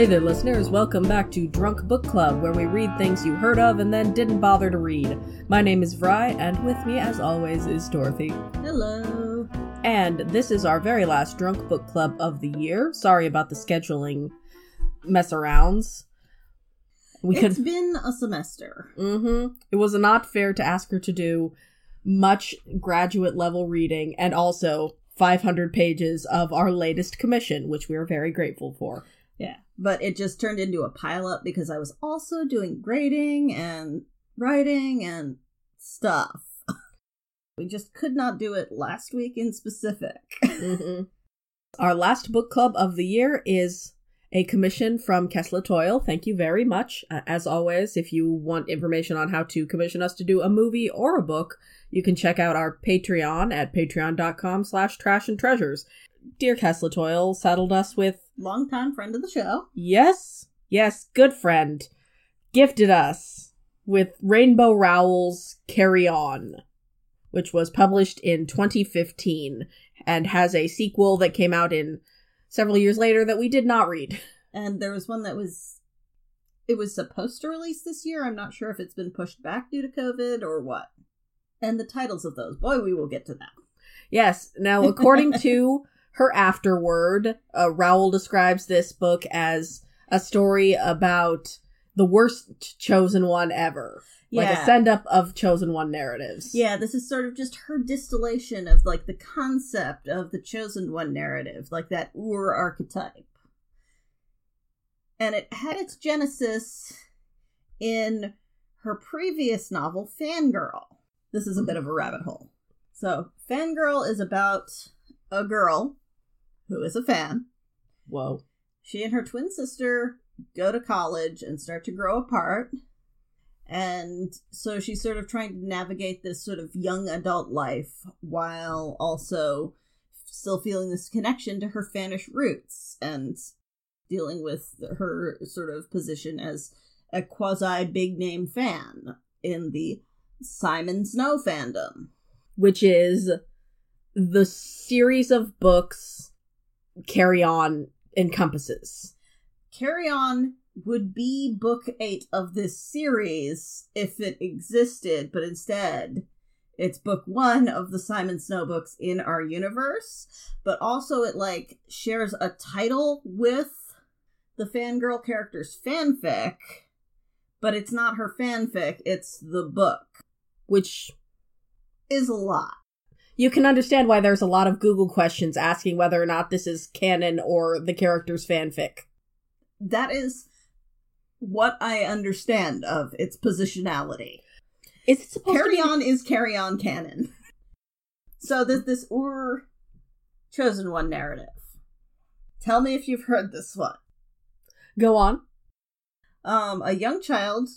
Hey there, listeners. Welcome back to Drunk Book Club, where we read things you heard of and then didn't bother to read. My name is Vry, and with me, as always, is Dorothy. Hello. And this is our very last Drunk Book Club of the year. Sorry about the scheduling mess arounds. We It's could... been a semester. Mm-hmm. It was not fair to ask her to do much graduate level reading and also 500 pages of our latest commission, which we are very grateful for. Yeah. But it just turned into a pileup because I was also doing grading and writing and stuff. we just could not do it last week in specific. mm-hmm. Our last book club of the year is a commission from Kessler Toil. Thank you very much. Uh, as always, if you want information on how to commission us to do a movie or a book, you can check out our Patreon at patreon.com slash trash and treasures. Dear Kessler Toyle saddled us with longtime friend of the show. Yes, yes, good friend, gifted us with Rainbow Rowell's Carry On, which was published in 2015 and has a sequel that came out in several years later that we did not read. And there was one that was it was supposed to release this year. I'm not sure if it's been pushed back due to COVID or what. And the titles of those, boy, we will get to that. Yes. Now, according to her afterword, uh, Rowell describes this book as a story about the worst chosen one ever. Yeah. Like a send up of chosen one narratives. Yeah, this is sort of just her distillation of like the concept of the chosen one narrative, like that Ur archetype. And it had its genesis in her previous novel, Fangirl. This is a bit of a rabbit hole. So, Fangirl is about a girl who is a fan. Whoa. She and her twin sister go to college and start to grow apart. And so she's sort of trying to navigate this sort of young adult life while also still feeling this connection to her fanish roots and dealing with her sort of position as a quasi big name fan in the Simon Snow fandom. Which is the series of books Carry On encompasses. Carry On would be book eight of this series if it existed, but instead it's book one of the Simon Snow books in our universe, but also it like shares a title with the fangirl character's fanfic, but it's not her fanfic, it's the book. Which is a lot you can understand why there's a lot of Google questions asking whether or not this is canon or the character's fanfic. That is what I understand of its positionality. Is it supposed carry to be... on is carry on canon. so this this Ur chosen one narrative. Tell me if you've heard this one. Go on. Um, a young child,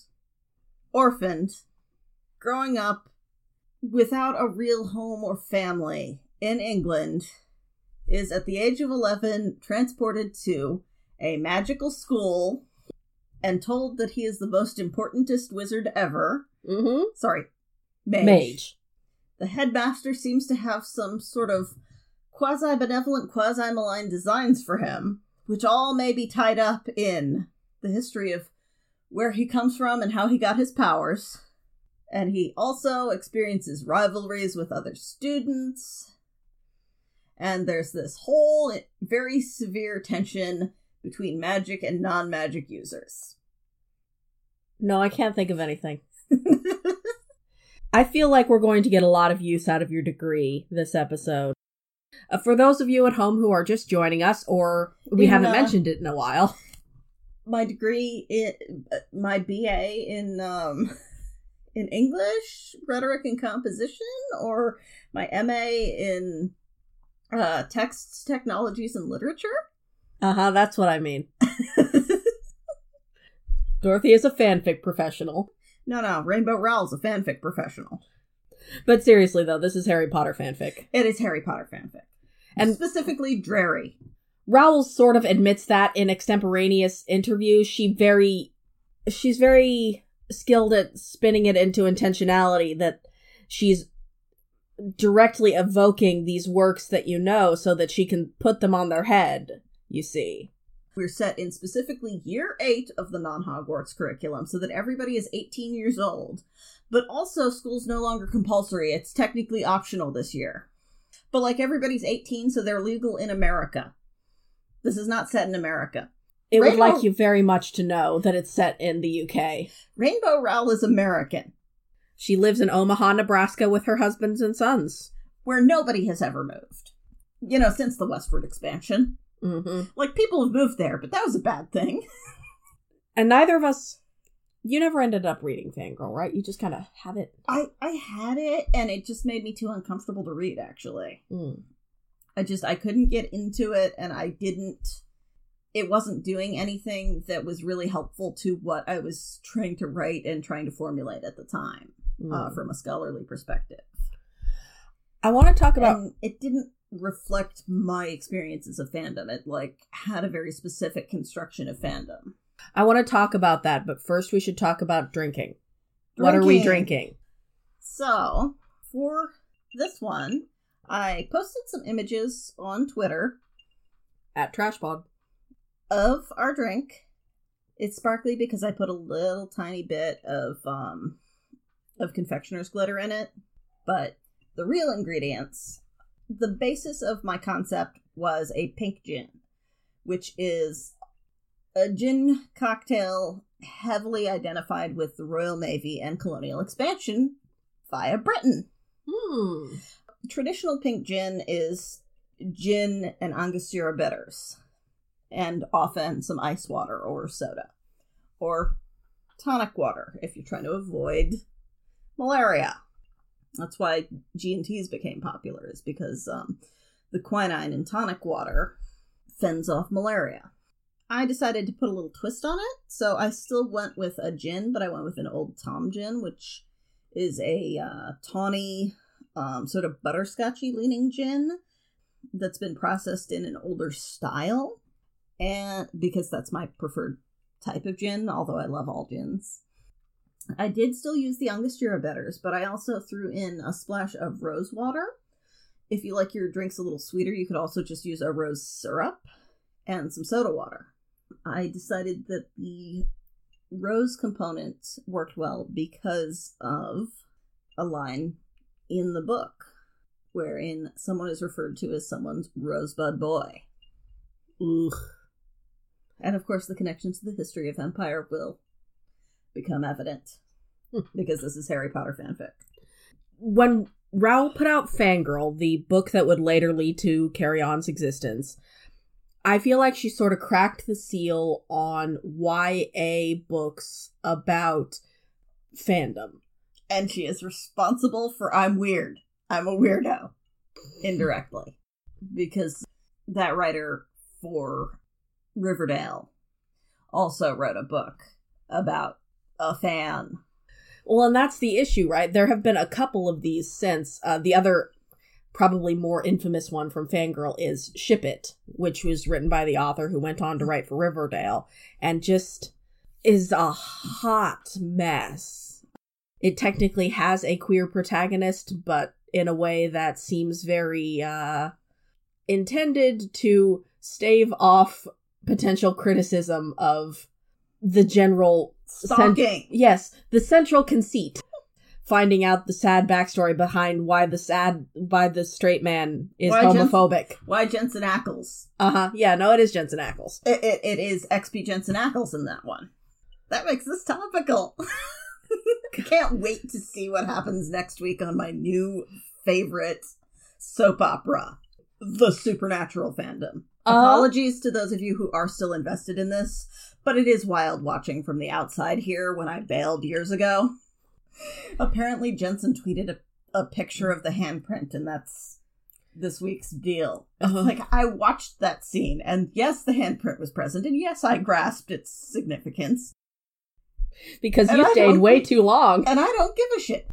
orphaned, growing up without a real home or family in England is at the age of 11 transported to a magical school and told that he is the most importantest wizard ever. Mm-hmm. Sorry, mage. mage. The headmaster seems to have some sort of quasi benevolent, quasi malign designs for him, which all may be tied up in the history of where he comes from and how he got his powers and he also experiences rivalries with other students. And there's this whole very severe tension between magic and non magic users. No, I can't think of anything. I feel like we're going to get a lot of use out of your degree this episode. Uh, for those of you at home who are just joining us, or we in, haven't uh, mentioned it in a while, my degree, in, uh, my BA in um, in English, rhetoric and composition, or my MA in uh, text technologies and literature. Uh huh, that's what I mean. Dorothy is a fanfic professional. No, no, Rainbow Rowell's a fanfic professional. But seriously, though, this is Harry Potter fanfic. It is Harry Potter fanfic. And specifically Drarry. Rowell sort of admits that in extemporaneous interviews. She very. She's very skilled at spinning it into intentionality that she's directly evoking these works that you know so that she can put them on their head, you see. We're set in specifically year eight of the non Hogwarts curriculum so that everybody is 18 years old. But also, school's no longer compulsory. It's technically optional this year. But like everybody's 18, so they're legal in America. This is not set in America. It would like you very much to know that it's set in the UK. Rainbow Rowell is American, She lives in Omaha, Nebraska with her husbands and sons. where nobody has ever moved. You know, since the westward expansion. hmm Like, people have moved there, but that was a bad thing. And neither of us, you never ended up reading Fangirl, right? You just kind of have it. I, I had it, and it just made me too uncomfortable to read, actually. Mm. I just, I couldn't get into it, and I didn't. It wasn't doing anything that was really helpful to what I was trying to write and trying to formulate at the time, uh, Mm. from a scholarly perspective. I want to talk about. and it didn't reflect my experiences of fandom. It like had a very specific construction of fandom. I want to talk about that, but first we should talk about drinking. What are we drinking? So for this one, I posted some images on Twitter At Trashpod. Of our drink. It's sparkly because I put a little tiny bit of um of confectioner's glitter in it, but the real ingredients, the basis of my concept was a pink gin, which is a gin cocktail heavily identified with the Royal Navy and colonial expansion via Britain. Hmm. Traditional pink gin is gin and Angostura bitters, and often some ice water or soda, or tonic water if you're trying to avoid malaria. That's why G and T's became popular, is because um, the quinine in tonic water fends off malaria. I decided to put a little twist on it, so I still went with a gin, but I went with an Old Tom gin, which is a uh, tawny, um, sort of butterscotchy leaning gin that's been processed in an older style, and because that's my preferred type of gin, although I love all gins. I did still use the Angostura bitters, but I also threw in a splash of rose water. If you like your drinks a little sweeter, you could also just use a rose syrup and some soda water. I decided that the rose component worked well because of a line in the book wherein someone is referred to as someone's rosebud boy. Ugh. And of course, the connection to the history of Empire will become evident hmm. because this is Harry Potter fanfic. When Rowell put out Fangirl, the book that would later lead to Carry On's existence, I feel like she sort of cracked the seal on YA books about fandom. And she is responsible for I'm weird. I'm a weirdo. Indirectly. Because that writer for Riverdale also wrote a book about a fan. Well, and that's the issue, right? There have been a couple of these since. Uh, the other, probably more infamous one from Fangirl is Ship It, which was written by the author who went on to write for Riverdale and just is a hot mess. It technically has a queer protagonist, but in a way that seems very uh, intended to stave off potential criticism of the general cent- yes, the central conceit. Finding out the sad backstory behind why the sad why the straight man is Why Jensen- homophobic. Why Jensen Ackles? Uh huh. Yeah, no, it is Jensen Ackles. It, it, it is XP Jensen Ackles in that one. That makes this topical. Can't wait to see what happens next week on my new favorite soap opera, The Supernatural Fandom. Uh, Apologies to those of you who are still invested in this, but it is wild watching from the outside here when I bailed years ago. Apparently, Jensen tweeted a, a picture of the handprint, and that's this week's deal. Uh-huh. Like, I watched that scene, and yes, the handprint was present, and yes, I grasped its significance, because and you I stayed way too long. and I don't give a shit.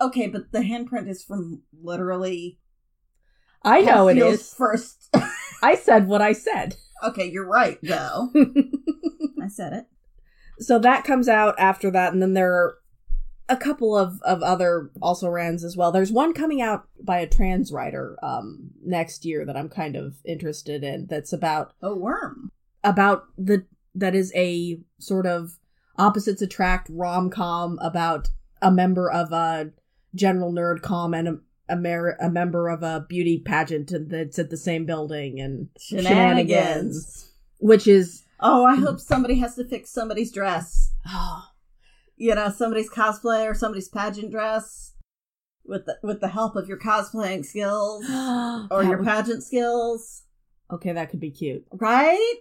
Okay, but the handprint is from literally. I know it is. First. I said what I said. okay, you're right, though. I said it. so that comes out after that, and then there are a couple of, of other also rans as well. There's one coming out by a trans writer um, next year that I'm kind of interested in. That's about A worm. about the that is a sort of opposites attract rom com about a member of a general nerd com and a, a, mer- a member of a beauty pageant that's at the same building and Shenanigans. shenanigans, which is Oh, I hope somebody has to fix somebody's dress. oh, You know, somebody's cosplay or somebody's pageant dress with the with the help of your cosplaying skills or your would- pageant skills, okay, that could be cute. right?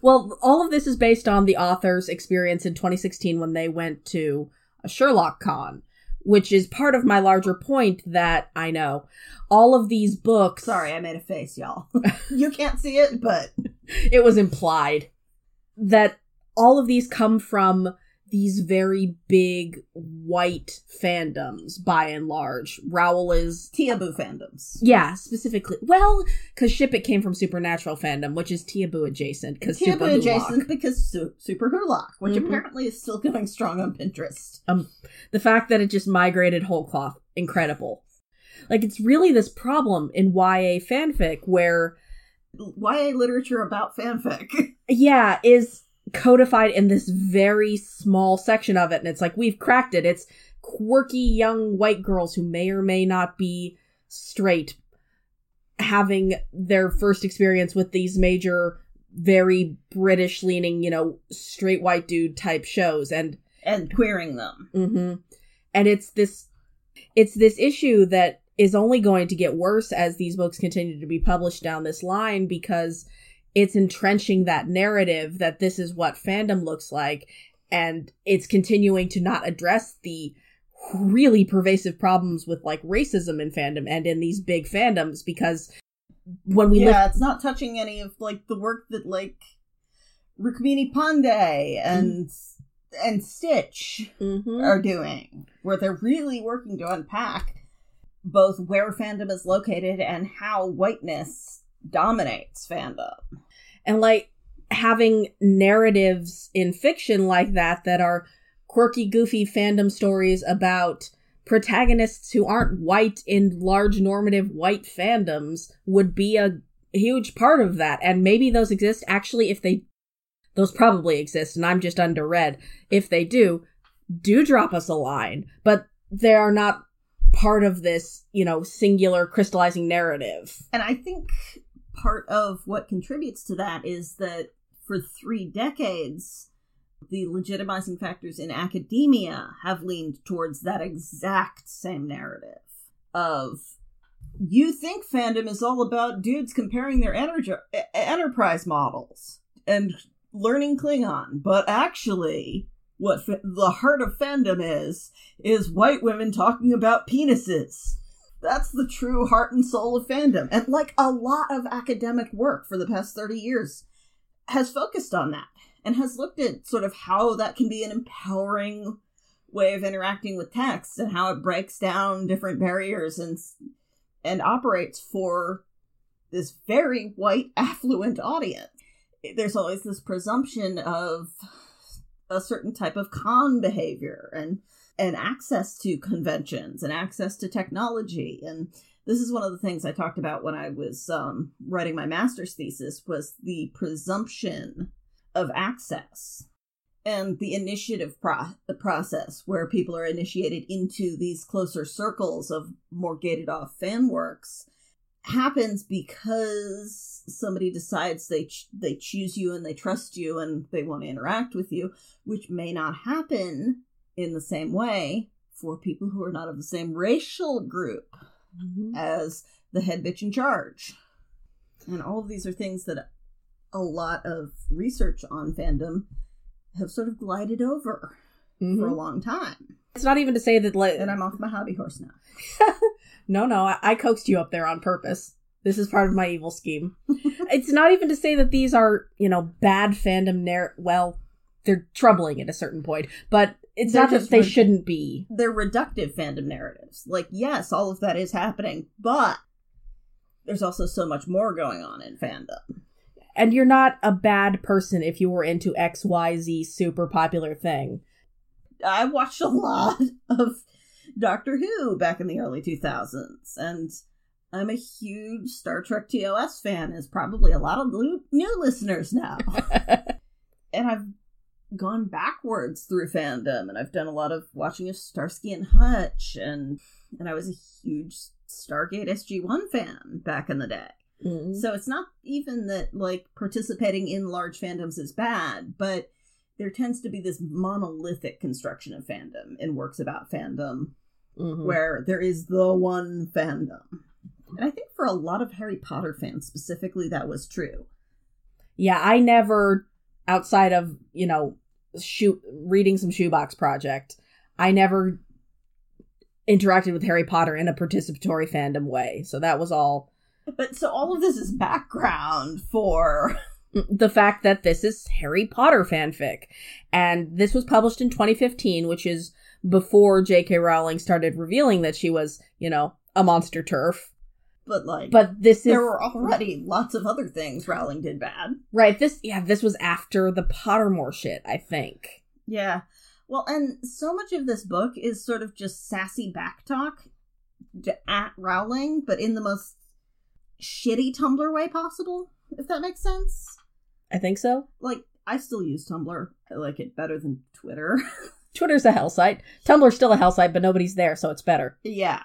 Well, all of this is based on the author's experience in 2016 when they went to a Sherlock Con, which is part of my larger point that I know all of these books. Sorry, I made a face, y'all. you can't see it, but it was implied that all of these come from these very big white fandoms by and large. Rowell is Tiaboo fandoms. yeah, specifically. Well, because Ship It came from Supernatural fandom, which is Tiaboo adjacent. Because Tiaboo adjacent because su- Superwholock, which Mhm. apparently is still going strong on Pinterest. the fact that it just migrated whole cloth, incredible. Like it's really this problem in YA fanfic where YA literature about fanfic. yeah, is codified in this very small section of it and it's like we've cracked it. It's quirky young white girls who may or may not be straight having their first experience with these major very british leaning, you know, straight white dude type shows and and queering them. hmm And it's this, it's this issue that is only going to get worse as these books continue to be published down this line because it's entrenching that narrative that this is what fandom looks like, and it's continuing to not address the really pervasive problems with like racism in fandom and in these big fandoms because when we yeah, live it's not touching any of like the work that like Rukmini Pande and and Stitch Mhm. are doing, where they're really working to unpack both where fandom is located and how whiteness dominates fandom. and like having narratives in fiction like that that are quirky goofy fandom stories about protagonists who aren't white in large normative white fandoms would be a huge part of that. And maybe those exist. Actually if they those probably exist and i'm just underread if they do do drop us a line. But they are not part of this you know singular crystallizing narrative. And I think part of what contributes to that is that for three decades, the legitimizing factors in academia have leaned towards that exact same narrative of you think fandom is all about dudes comparing their energy, enterprise models and learning Klingon, but actually, what the heart of fandom is is white women talking about penises. That's the true heart and soul of fandom. And like a lot of academic work for the past 30 years has focused on that and has looked at sort of how that can be an empowering way of interacting with text and how it breaks down different barriers and and operates for this very white affluent audience. There's always this presumption of a certain type of con behavior and and access to conventions and access to technology. And this is one of the things i talked about when i was um, writing my master's thesis was the presumption of access and the initiative pro- the process where people are initiated into these closer circles of more gated off fan works happens because somebody decides they ch- they choose you and they trust you and they want to interact with you which may not happen in the same way for people who are not of the same racial group as the head bitch in charge. And all of these are things that a lot of research on fandom have sort of glided over Mhm. for a long time. It's not even to say that like And I'm off my hobby horse now. no, no, I, I coaxed you up there on purpose. This is part of my evil scheme. it's not even to say that these are, you know, bad fandom narr. Well, they're troubling at a certain point, but it's They're not that they re- shouldn't be. They're reductive fandom narratives. Like, yes, all of that is happening, but there's also so much more going on in fandom. And you're not a bad person if you were into X, Y, Z super popular thing. I watched a lot of Doctor Who back in the early 2000s, and I'm a huge Star Trek TOS fan, as probably a lot of new listeners now. and I've gone backwards through fandom, and I've done a lot of watching of Starsky and Hutch, and and I was a huge Stargate SG One fan back in the day. Mm-hmm. So it's not even that like participating in large fandoms is bad, but there tends to be this monolithic construction of fandom in works about fandom mm-hmm. where there is the one fandom. And I think for a lot of Harry Potter fans specifically, that was true. Yeah, I never, outside of, you know, shoot, reading some Shoebox Project, I never interacted with Harry Potter in a participatory fandom way. So that was all. But so all of this is background for the fact that this is Harry Potter fanfic. And this was published in 2015, which is before J.K. Rowling started revealing that she was, you know, a monster turf. But like, but this is there were already lots of other things Rowling did bad. Right. This, yeah, this was after the Pottermore shit, I think. Yeah. Well, and so much of this book is sort of just sassy backtalk at Rowling, but in the most shitty Tumblr way possible, if that makes sense. I think so. Like, I still use Tumblr. I like it better than Twitter. Twitter's a hell site. Tumblr's still a hell site, but nobody's there, so it's better. Yeah.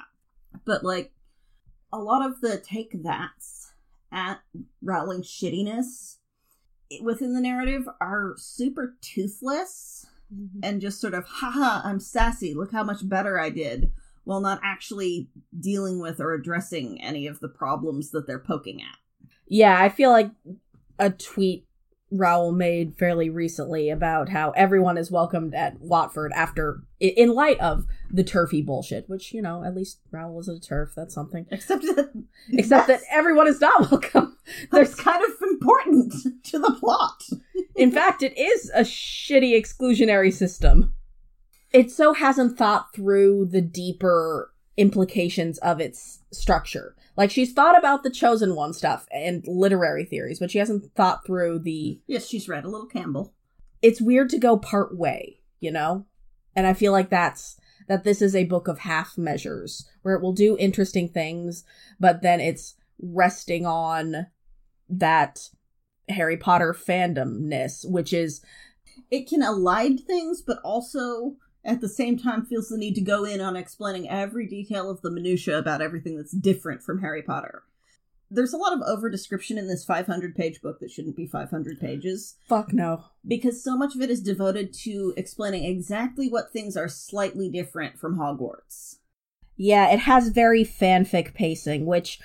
But, like, a lot of the take that's at Rowling shittiness within the narrative are super toothless mm-hmm. and just sort of, haha, I'm sassy. Look how much better I did. While not actually dealing with or addressing any of the problems that they're poking at. Yeah, I feel like a tweet Rowell made fairly recently about how everyone is welcomed at Watford after, in light of the turfy bullshit, which, you know, at least Rowell is a turf. That's something. Except that, except that everyone is not welcome. That's kind of important to the plot. in fact, it is a shitty exclusionary system. It so hasn't thought through the deeper implications of its structure. Like she's thought about the chosen one stuff and literary theories, but she hasn't thought through the Yes, she's read a little Campbell. It's weird to go part way, you know? And I feel like that's that this is a book of half measures where it will do interesting things, but then it's resting on that Harry Potter fandomness, which is it can elide things, but also at the same time feels the need to go in on explaining every detail of the minutia about everything that's different from Harry Potter. There's a lot of over description in this 500 page book that shouldn't be 500 pages. Fuck no. Because so much of it is devoted to explaining exactly what things are slightly different from Hogwarts. Yeah, it has very fanfic pacing, which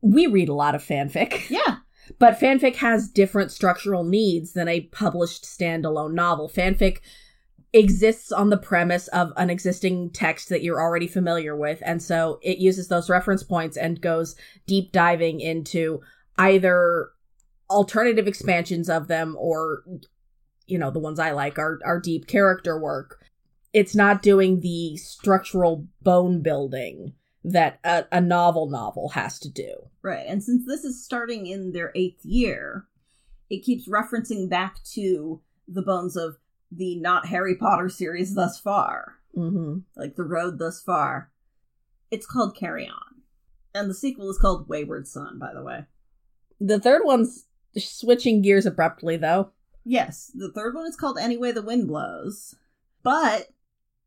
we read a lot of fanfic. Yeah. But fanfic has different structural needs than a published standalone novel. Fanfic exists on the premise of an existing text that you're already familiar with. And so it uses those reference points and goes deep diving into either alternative expansions of them or, you know, the ones I like are, are deep character work. It's not doing the structural bone building that a, a novel novel has to do. Right. And since this is starting in their eighth year, it keeps referencing back to the bones of the not Harry Potter series thus far. Mm-hmm. Like the road thus far. It's called Carry On. And the sequel is called Wayward Son, by the way. The third one's switching gears abruptly, though. Yes, the third one is called Anyway the Wind Blows. But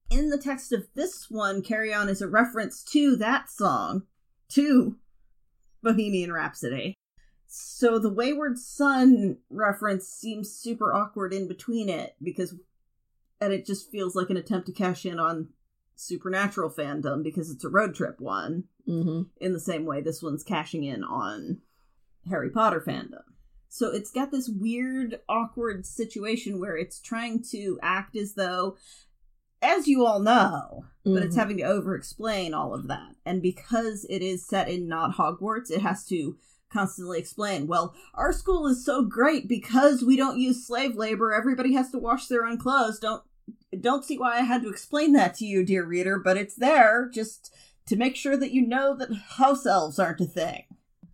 in the text of this one, Carry On is a reference to that song, to Bohemian Rhapsody. So the Wayward Son reference seems super awkward in between it because and it just feels like an attempt to cash in on supernatural fandom because it's a road trip one. Mm-hmm. In the same way this one's cashing in on Harry Potter fandom. So it's got this weird, awkward situation where it's trying to act as though, as you all know, mm-hmm. but it's mm-hmm. having to over explain all of that. And because it is set in not Hogwarts, it has to constantly explain, well, our school is so great because we don't use slave labor. Everybody has to wash their own clothes. Don't don't see why I had to explain that to you, dear reader, but it's there just to make sure that you know that house elves aren't a thing.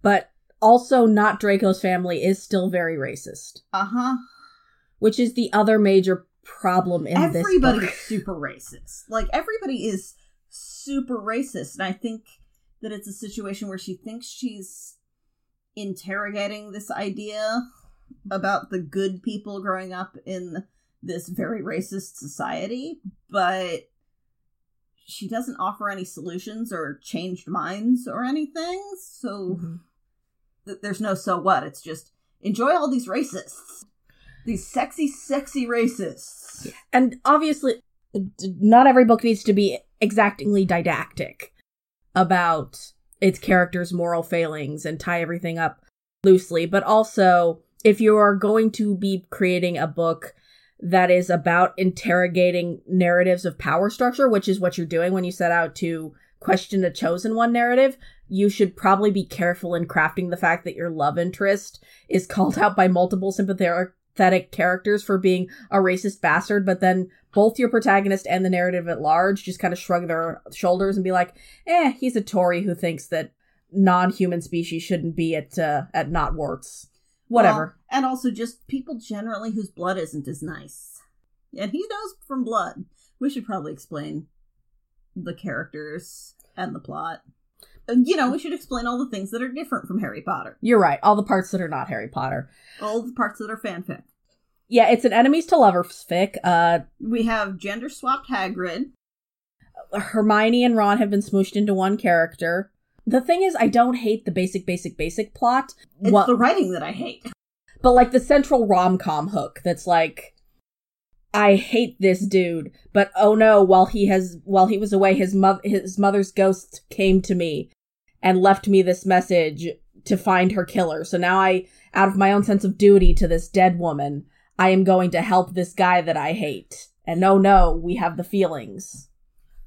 But also not Draco's family is still very racist. Uh-huh. Which is the other major problem in Everybody's this Everybody's super racist. Like everybody is super racist, and I think that it's a situation where she thinks she's interrogating this idea about the good people growing up in this very racist society, but she doesn't offer any solutions or changed minds or anything. So Mm-hmm. th- there's no so what. It's just enjoy all these racists. These sexy, sexy racists. And obviously, not every book needs to be exactingly didactic about its character's moral failings and tie everything up loosely, but also if you are going to be creating a book that is about interrogating narratives of power structure, which is what you're doing when you set out to question a chosen one narrative, you should probably be careful in crafting the fact that your love interest is called out by multiple sympathetic characters for being a racist bastard, but then both your protagonist and the narrative at large just kind of shrug their shoulders and be like, "Eh, he's a Tory who thinks that non-human species shouldn't be at uh, at not warts." Whatever. Well, and also just people generally whose blood isn't as nice. And he knows from blood. We should probably explain the characters and the plot. You know, we should explain all the things that are different from Harry Potter. You're right. All the parts that are not Harry Potter. All the parts that are fanfic. Yeah, it's an enemies to lovers fic. Uh, We have gender swapped Hagrid. Hermione and Ron have been smooshed into one character. The thing is, I don't hate the basic, basic, basic plot. It's What- the writing that I hate. but like the central rom com hook that's like, I hate this dude, but oh no, while he has while he was away, his mother his mother's ghost came to me and left me this message to find her killer. So now I, out of my own sense of duty to this dead woman, I am going to help this guy that I hate. And no, no, we have the feelings.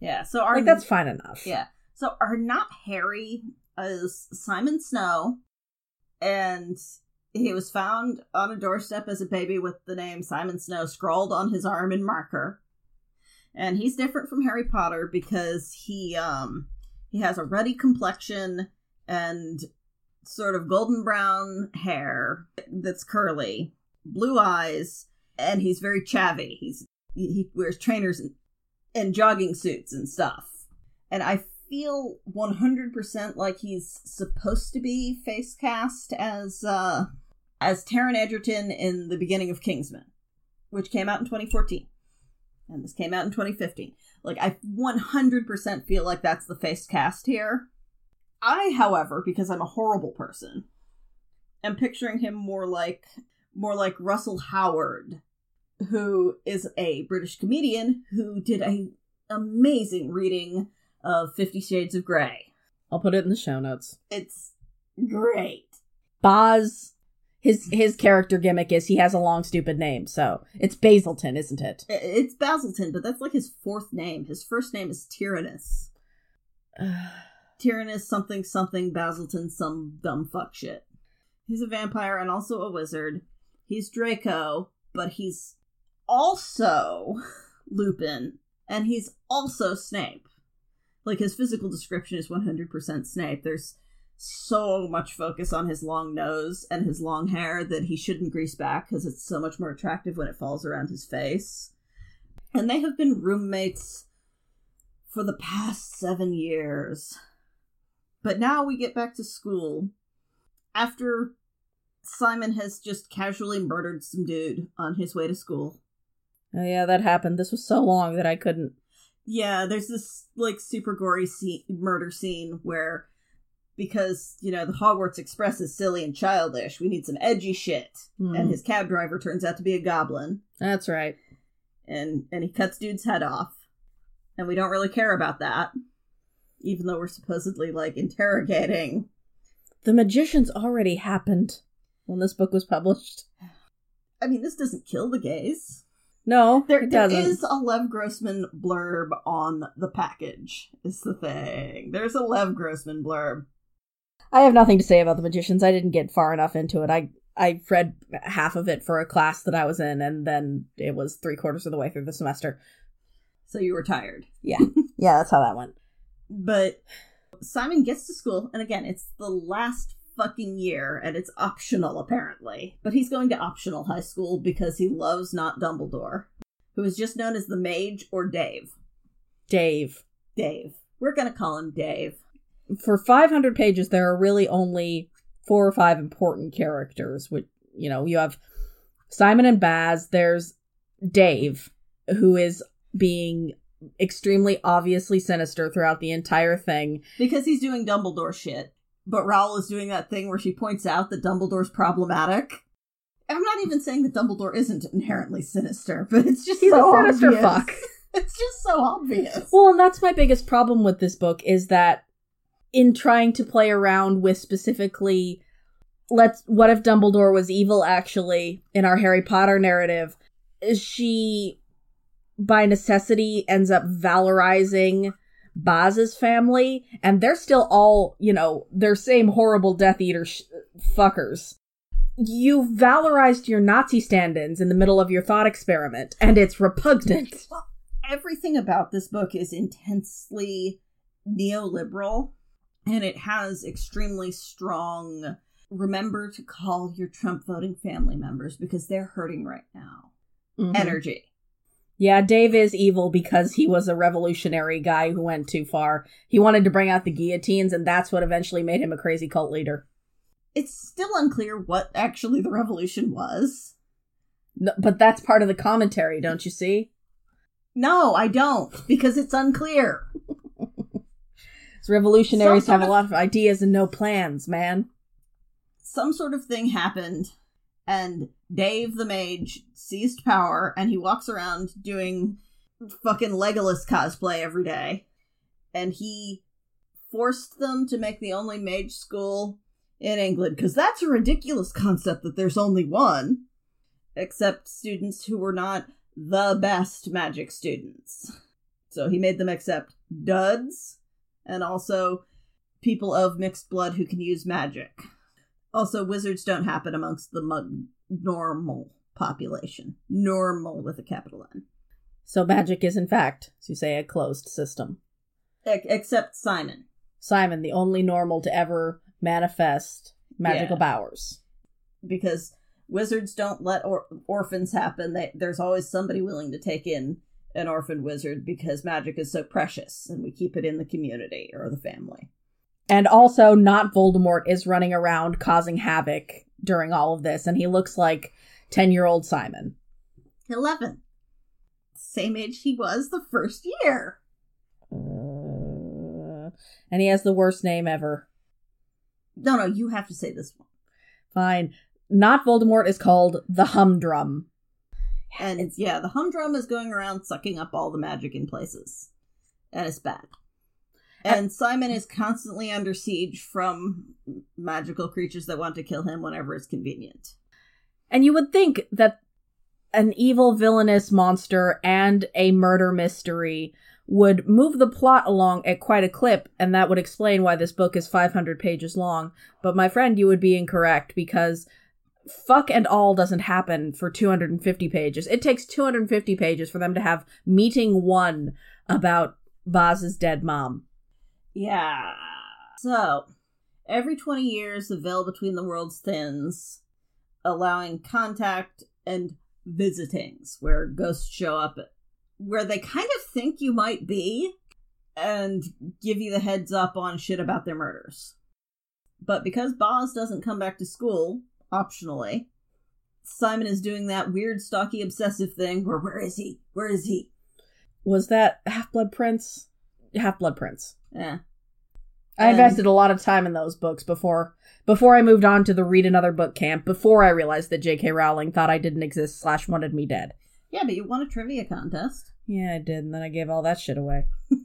Yeah, so our Like that's fine enough. Yeah. So are not Harry is Simon Snow, and he was found on a doorstep as a baby with the name Simon Snow scrawled on his arm in marker. And he's different from Harry Potter because he um he has a ruddy complexion and sort of golden brown hair that's curly, blue eyes, and he's very chavvy. He's he wears trainers and, and jogging suits and stuff. And I feel 100% like he's supposed to be face cast as uh as Taron Egerton in the beginning of Kingsman, which came out in 2014. And this came out in 2015. Like I 100% feel like that's the face cast here. I, however, because I'm a horrible person, am picturing him more like more like Russell Howard, who is a British comedian who did a amazing reading of Fifty Shades of Grey. I'll put it in the show notes. It's great. Baz his his character gimmick is he has a long stupid name, so it's Basilton, isn't it? It's Basilton, but that's like his fourth name. His first name is Tyrannus. Tyrannus something something Basilton some dumb fuck shit. He's a vampire and also a wizard. He's Draco, but he's also Lupin, and he's also Snape. Like his physical description is 100% Snape. There's so much focus on his long nose and his long hair that he shouldn't grease back because it's so much more attractive when it falls around his face. And they have been roommates for the past seven years. But now we get back to school after Simon has just casually murdered some dude on his way to school. Oh yeah, that happened. This was so long that I couldn't. Yeah, there's this like super gory scene, murder scene where because, you know, the Hogwarts Express is silly and childish, we need some edgy shit. Hmm. And his cab driver turns out to be a goblin That's right. and and he cuts dude's head off. And we don't really care about that. Even though we're supposedly like interrogating The magicians already happened when this book was published. I mean, this doesn't kill the gays. No, There, it doesn't. is a Lev Grossman blurb on the package. Is the thing. There's a Lev Grossman blurb. I have nothing to say about the magicians. I didn't get far enough into it. I I read half of it for a class that I was in, and then it was three quarters of the way through the semester. So you were tired. Yeah, yeah, that's how that went. But Simon gets to school, and again, it's the last fucking year, and it's optional apparently. But he's going to optional high school because he loves not Dumbledore, who is just known as the Mage or Dave. Dave. Dave. We're gonna call him Dave. For 500 pages, there are really only four or five important characters. Which you know, you have Simon and Baz. There's Dave, who is being extremely obviously sinister throughout the entire thing because he's doing Dumbledore shit. But Rowell is doing that thing where she points out that Dumbledore's problematic. I'm not even saying that Dumbledore isn't inherently sinister, but it's just He's so a sinister obvious. fuck. It's just so obvious. Well, and that's my biggest problem with this book is that in trying to play around with specifically let's what if Dumbledore was evil actually in our Harry Potter narrative, she by necessity ends up valorizing Baz's family and they're still all, you know, their same horrible Death Eater sh- fuckers. You valorized your Nazi stand-ins in the middle of your thought experiment and it's repugnant. Well, everything about this book is intensely neoliberal and it has extremely strong remember to call your Trump voting family members because they're hurting right now. Mhm. Energy. Yeah, Dave is evil because he was a revolutionary guy who went too far. He wanted to bring out the guillotines, and that's what eventually made him a crazy cult leader. It's still unclear what actually the revolution was. No, but that's part of the commentary, don't you see? No, I don't, because it's unclear. Revolutionaries have sort a lot of ideas and no plans, man. Some sort of thing happened, and Dave the mage seized power, and he walks around doing fucking Legolas cosplay every day. And he forced them to make the only mage school in England, because that's a ridiculous concept that there's only one. Except students who were not the best magic students. So he made them accept duds and also people of mixed blood who can use magic. Also, wizards don't happen amongst the mug- normal population. Normal with a capital N. So magic is, in fact, as you say, a closed system. E- except Simon. Simon, the only normal to ever manifest magical Yeah. powers. Because wizards don't let or- orphans happen. They- there's always somebody willing to take in an orphan wizard because magic is so precious and we keep it in the community or the family. And also, not Voldemort is running around causing havoc during all of this, and he looks like 10 year old Simon. 11. Same age he was the first year. Uh, and he has the worst name ever. No, no, you have to say this one. Fine. Not Voldemort is called the Humdrum. And It's- yeah, the humdrum is going around sucking up all the magic in places. And it's bad. And Simon is constantly under siege from magical creatures that want to kill him whenever it's convenient. And you would think that an evil villainous monster and a murder mystery would move the plot along at quite a clip, and that would explain why this book is 500 pages long. But my friend, you would be incorrect because fuck and all doesn't happen for 250 pages. It takes 250 pages for them to have meeting one about Baz's dead mom. Yeah. So, every 20 years, the veil between the worlds thins, allowing contact and visitings, where ghosts show up where they kind of think you might be and give you the heads up on shit about their murders. But because Baz doesn't come back to school, optionally, Simon is doing that weird, stocky, obsessive thing where, where is he? Where is he? Was that Half Blood Prince? Half Blood Prince. Yeah. I And- invested a lot of time in those books before before I moved on to the read another book camp. Before I realized that J.K. Rowling thought I didn't exist slash wanted me dead. Yeah, but you won a trivia contest. Yeah, I did, and then I gave all that shit away.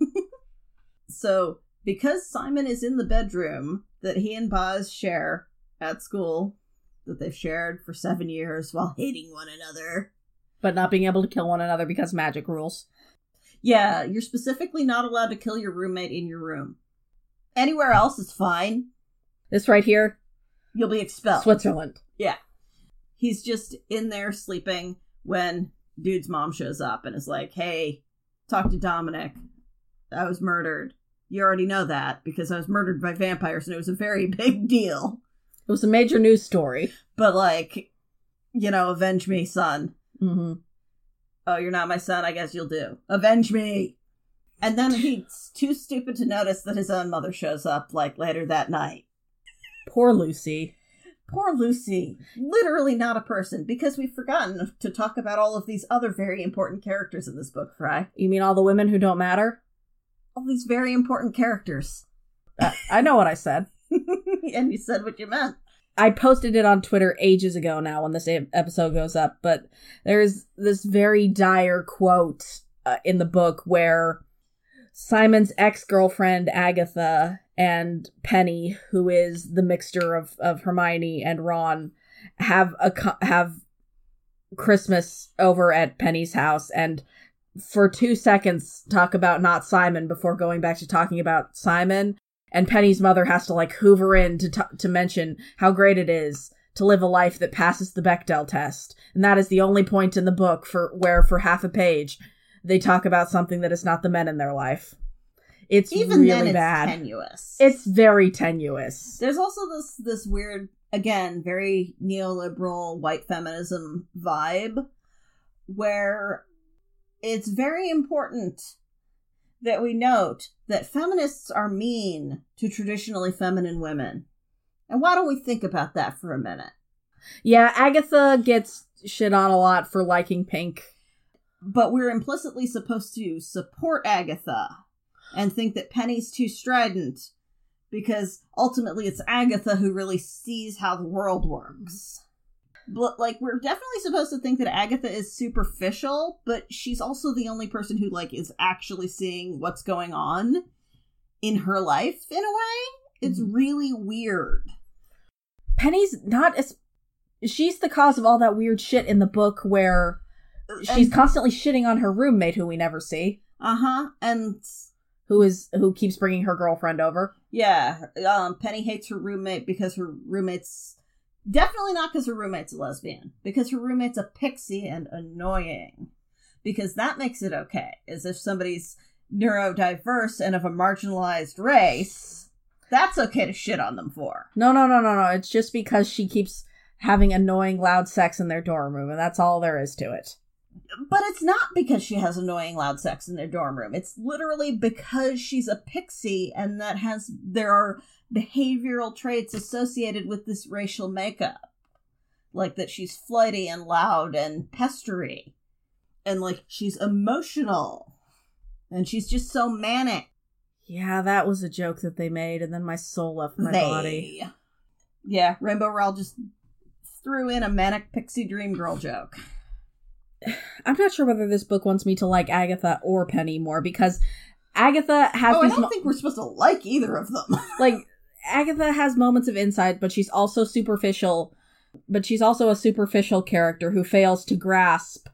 So, because Simon is in the bedroom that he and Baz share at school, that they've shared for seven years while hating one another. But not being able to kill one another because magic rules. Yeah, you're specifically not allowed to kill your roommate in your room. Anywhere else is fine. This right here, You'll be expelled. Switzerland. Yeah. He's just in there sleeping when dude's mom shows up and is like, hey, talk to Dominic. I was murdered. You already know that because I was murdered by vampires and it was a very big deal. It was a major news story. But, like, you know, avenge me, son. hmm Oh, you're not my son? I guess you'll do. Avenge me! And then he's too stupid to notice that his own mother shows up like later that night. Poor Lucy. Poor Lucy. Literally not a person because we've forgotten to talk about all of these other very important characters in this book, Fry. You mean all the women who don't matter? All these very important characters. Uh, I know what I said. and you said what you meant. I posted it on Twitter ages ago now when this episode goes up, but there's this very dire quote uh, in the book where Simon's ex girlfriend, Agatha, and Penny, who is the mixture of, of Hermione and Ron, have a have Christmas over at Penny's house and for two seconds talk about not Simon before going back to talking about Simon. And Penny's mother has to like hoover in to t- to mention how great it is to live a life that passes the Bechdel test. And that is the only point in the book for where for half a page they talk about something that is not the men in their life. It's Even really then, it's bad. tenuous. It's very tenuous. There's also this this weird, again, very neoliberal white feminism vibe where it's very important that we note that feminists are mean to traditionally feminine women. And why don't we think about that for a minute? Yeah, Agatha gets shit on a lot for liking pink. But we're implicitly supposed to support Agatha and think that Penny's too strident because ultimately it's Agatha who really sees how the world works. But like we're definitely supposed to think that Agatha is superficial, but she's also the only person who like is actually seeing what's going on in her life in a way. It's Mhm. really weird. Penny's not as she's the cause of all that weird shit in the book where she's constantly shitting on her roommate who we never see, uh-huh. And who is who keeps bringing her girlfriend over. Yeah, um, Penny hates her roommate because her roommate's definitely not because her roommate's a lesbian, because her roommate's a pixie and annoying. Because that makes it okay, as if somebody's neurodiverse and of a marginalized race, that's okay to shit on them for. No, no, no, no, no. It's just because she keeps having annoying loud sex in their dorm room, and that's all there is to it. But it's not because she has annoying loud sex in their dorm room. It's literally because she's a pixie and that has there are behavioral traits associated with this racial makeup. Like that she's flighty and loud and pestery. And like she's emotional. And she's just so manic. Yeah, that was a joke that they made, and then my soul left my They- body. Yeah, Rainbow Rowell just threw in a manic pixie dream girl joke. I'm not sure whether this book wants me to like Agatha or Penny more because Agatha has Oh, I don't mo- think we're supposed to like either of them. like Agatha has moments of insight, but she's also superficial. But she's also a superficial character who fails to grasp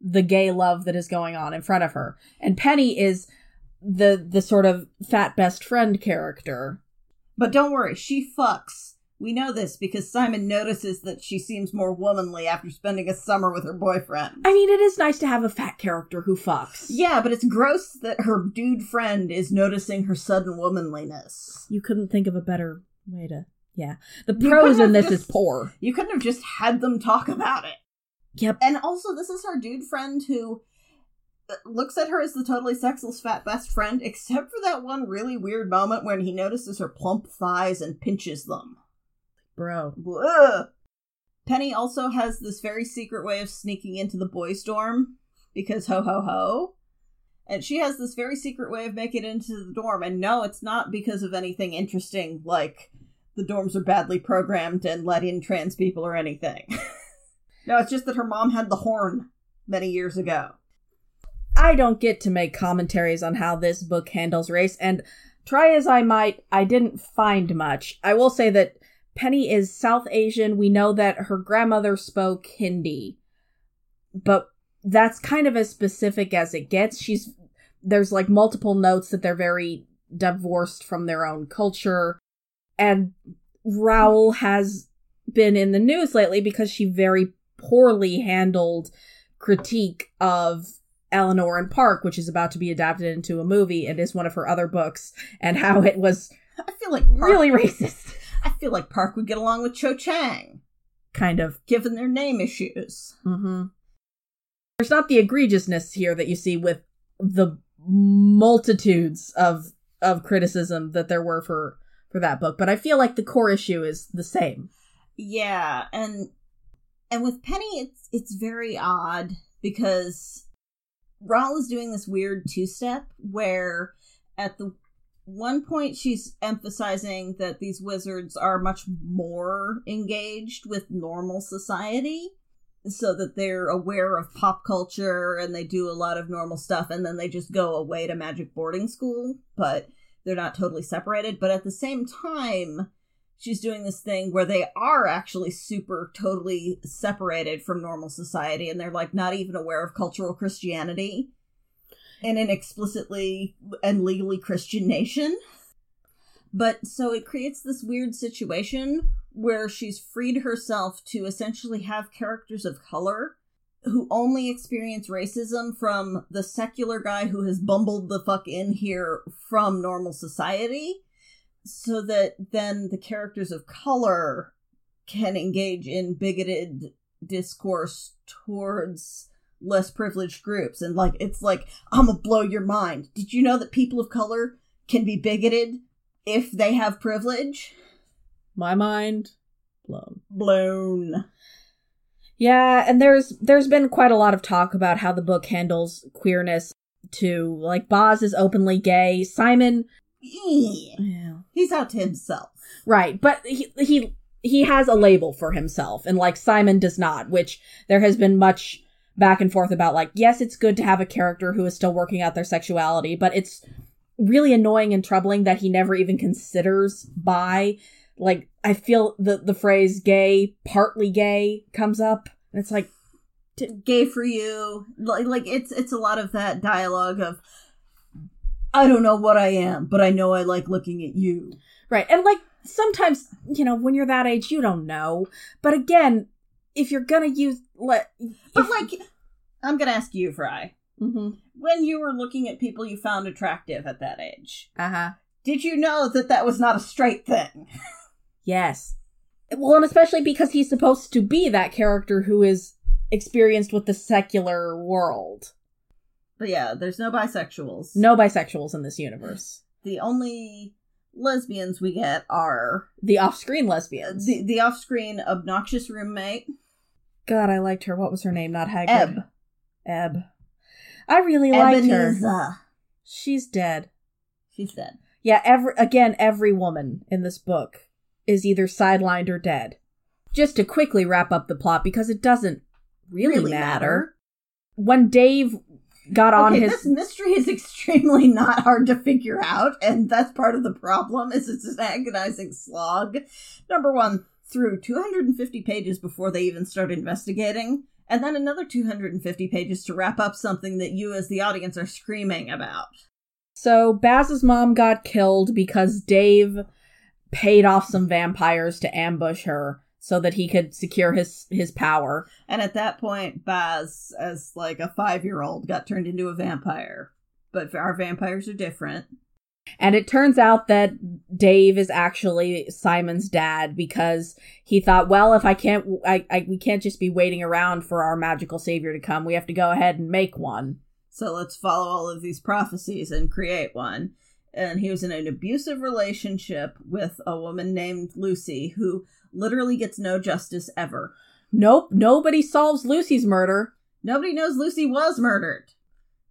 the gay love that is going on in front of her. And Penny is the the sort of fat best friend character. But don't worry, she fucks. We know this because Simon notices that she seems more womanly after spending a summer with her boyfriend. I mean, it is nice to have a fat character who fucks. yeah, but it's gross that her dude friend is noticing her sudden womanliness. You couldn't think of a better way to. Yeah. The prose in this is poor. You couldn't have just had them talk about it. Yep. And also, this is her dude friend who uh, looks at her as the totally sexless fat best friend, except for that one really weird moment when he notices her plump thighs and pinches them. Bro. Ugh. Penny also has this very secret way of sneaking into the boys' dorm because ho ho ho. And she has this very secret way of making it into the dorm. And no, it's not because of anything interesting like the dorms are badly programmed and let in trans people or anything. no, it's just that her mom had the horn many years ago. I don't get to make commentaries on how this book handles race, and try as I might, I didn't find much. I will say that Penny is South Asian. We know that her grandmother spoke Hindi, but that's kind of as specific as it gets. She's there's like multiple notes that they're very divorced from their own culture, and Rowell has been in the news lately because she very poorly handled critique of Eleanor and Park, which is about to be adapted into a movie and is one of her other books, and how it was I feel like Park, really racist. I feel like Park would get along with Cho Chang, Kind of. given their name issues. hmm There's not the egregiousness here that you see with the multitudes of of criticism that there were for for that book, but I feel like the core issue is the same. Yeah, and and with Penny it's it's very odd because Rowell is doing this weird two-step where at the one point she's emphasizing that these wizards are much more engaged with normal society so that they're aware of pop culture and they do a lot of normal stuff and then they just go away to magic boarding school but they're not totally separated. But at the same time she's doing this thing where they are actually super totally separated from normal society and they're like not even aware of cultural christianity in an explicitly and legally christian nation. But so it creates this weird situation where she's freed herself to essentially have characters of color who only experience racism from the secular guy who has bumbled the fuck in here from normal society so that then the characters of color can engage in bigoted discourse towards less privileged groups and like it's like i'm gonna blow your mind did you know that people of color can be bigoted if they have privilege My mind blown. blown Yeah, and there's there's been quite a lot of talk about how the book handles queerness too. Like Baz is openly gay. Simon yeah. he's out to himself Right, but he he he has a label for himself and like Simon does not, which there has been much back and forth about like yes, it's good to have a character who is still working out their sexuality, but it's really annoying and troubling that he never even considers bi. Like I feel the the phrase gay, partly gay comes up and it's like gay for you like, like it's it's a lot of that dialogue of i don't know what i am but i know i like looking at you Right. And like sometimes, you know, when you're that age, you don't know. But again, if you're gonna use let but like i'm gonna ask you fry hmm when you were looking at people you found attractive at that age Uh-huh. did you know that that was not a straight thing Yes. Well, and especially because he's supposed to be that character who is experienced with the secular world. but yeah there's no bisexuals No bisexuals in this universe. the only lesbians we get are The off-screen lesbians. the, the off-screen obnoxious roommate God, I liked her. What was her name? Not Hagrid. eb Eb. I really liked her. Ebenezer. She's dead. she's dead Yeah, every again, every woman in this book is either sidelined or dead. Just to quickly wrap up the plot, because it doesn't really, matter. When Dave got on his this mystery is extremely not hard to figure out, and that's part of the problem. Is it's an agonizing slog. Number one, through 250 pages before they even start investigating, and then another 250 pages to wrap up something that you, as the audience, are screaming about. So Baz's mom got killed because Dave paid off some vampires to ambush her so that he could secure his his power. And at that point, Baz, as like a five-year-old, got turned into a vampire. But our vampires are different. And it turns out that Dave is actually Simon's dad because he thought, well, if I can't, I, I we can't just be waiting around for our magical savior to come. We have to go ahead and make one. So let's follow all of these prophecies and create one. And he was in an abusive relationship with a woman named Lucy who literally gets no justice ever. Nope, nobody solves Lucy's murder. Nobody knows Lucy was murdered.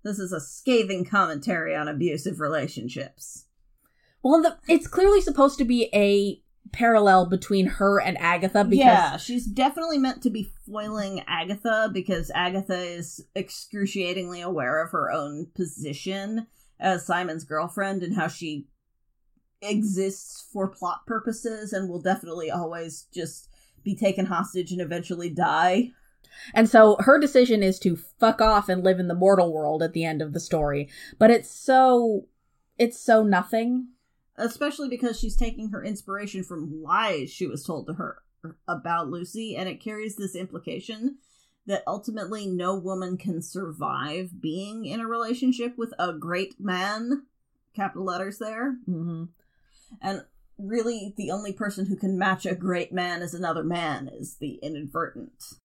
This is a scathing commentary on abusive relationships. Well, the, it's clearly supposed to be a parallel between her and Agatha because yeah, she's definitely meant to be foiling Agatha because Agatha is excruciatingly aware of her own position as Simon's girlfriend and how she exists for plot purposes and will definitely always just be taken hostage and eventually die. And so her decision is to fuck off and live in the mortal world at the end of the story. But it's so it's so nothing. Especially because she's taking her inspiration from lies she was told to her about Lucy, and it carries this implication that ultimately no woman can survive being in a relationship with a great man, capital letters there. hmm And really, the only person who can match a great man as another man is the inadvertent.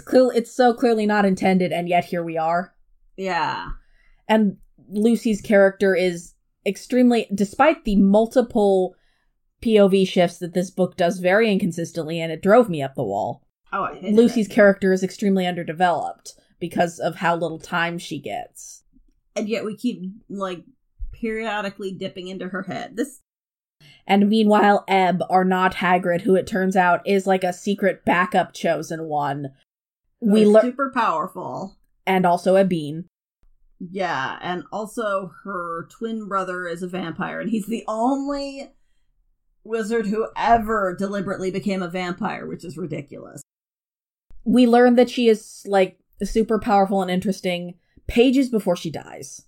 It's clear it's so clearly not intended, and yet here we are. Yeah. And Lucy's character is extremely, despite the multiple POV shifts that this book does very inconsistently, and it drove me up the wall. Oh, Lucy's it. character is extremely underdeveloped because of how little time she gets. and yet we keep like periodically dipping into her head. This And meanwhile, Eb, are not Hagrid, who it turns out is like a secret backup chosen one. We learn, super powerful. and also a bean. Yeah, and also her twin brother is a vampire, and he's the only wizard who ever deliberately became a vampire, which is ridiculous. We learn that she is like super powerful and interesting pages before she dies.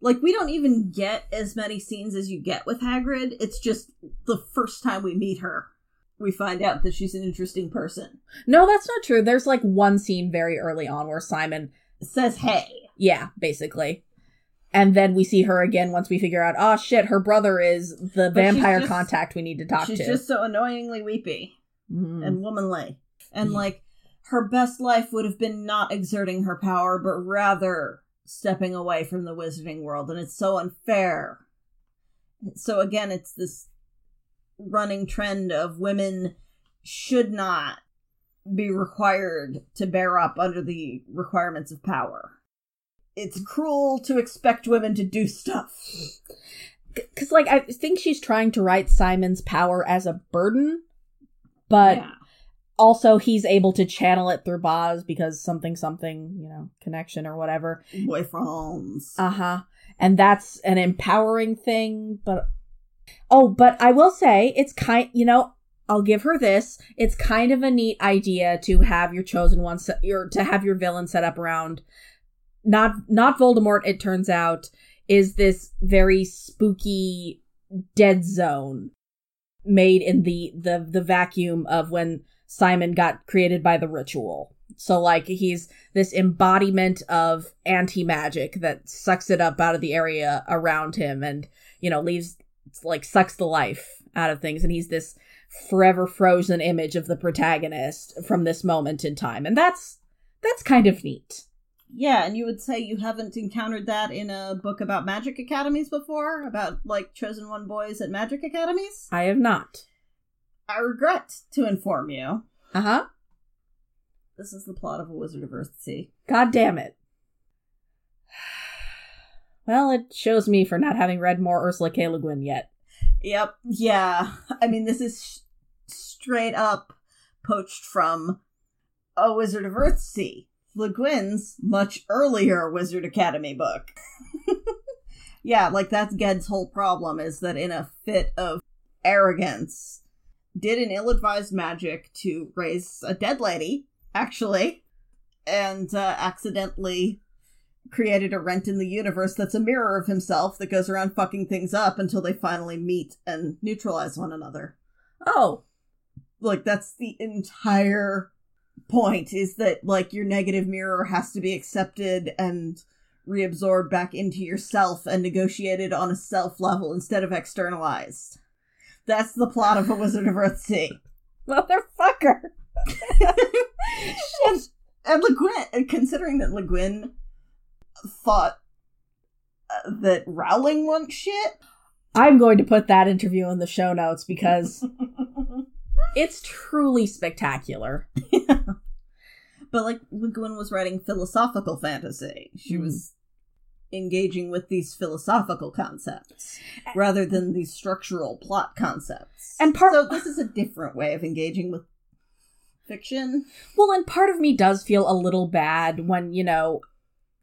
Like we don't even get as many scenes as you get with Hagrid. It's just the first time we meet her, we find out that she's an interesting person. No, that's not true. There's like one scene very early on where Simon, Says hey. yeah, basically. And then we see her again once we figure out, oh shit, her brother is the But vampire just- contact we need to talk she's to. She's just so annoyingly weepy. Mhm. and womanly. And Yeah. like her best life would have been not exerting her power, but rather stepping away from the wizarding world. And it's so unfair. So again, it's this running trend of women should not be required to bear up under the requirements of power. It's cruel to expect women to do stuff. because like I think she's trying to write Simon's power as a burden, but yeah. also he's able to channel it through Baz because something something you know connection or whatever. boyfriends. Uh huh. And that's an empowering thing, but oh, but I will say it's kind. You know, I'll give her this. It's kind of a neat idea to have your chosen one, your to have your villain set up around not not Voldemort. It turns out is this very spooky dead zone made in the the the vacuum of when Simon got created by the ritual. So like he's this embodiment of anti-magic that sucks it up out of the area around him and you know leaves like sucks the life out of things and he's this forever frozen image of the protagonist from this moment in time. And that's that's kind of neat. Yeah, and you would say you haven't encountered that in a book about magic academies before? About, like, chosen one boys at magic academies? I have not. I regret to inform you. Uh-huh. This is the plot of A Wizard of Earthsea. God damn it. Well, it shows me for not having read more Ursula K. Le Guin yet. Yep, yeah. I mean, this is sh- straight up poached from A Wizard of Earthsea, Le Guin's much earlier Wizard Academy book. yeah, like that's Ged's whole problem is that in a fit of arrogance, did an ill-advised magic to raise a dead lady, actually, and uh, accidentally created a rent in the universe that's a mirror of himself that goes around fucking things up until they finally meet and neutralize one another. Oh, Like that's the entire point is that like your negative mirror has to be accepted and reabsorbed back into yourself and negotiated on a self level instead of externalized. That's the plot of A Wizard of Earthsea. motherfucker. and, and Le Guin, considering that Le Guin thought uh, that Rowling wants shit, I'm going to put that interview in the show notes because it's truly spectacular. but like Le Guin was writing philosophical fantasy. She Mm. was engaging with these philosophical concepts rather than these structural plot concepts. And part- so this is a different way of engaging with fiction. Well, and part of me does feel a little bad when, you know,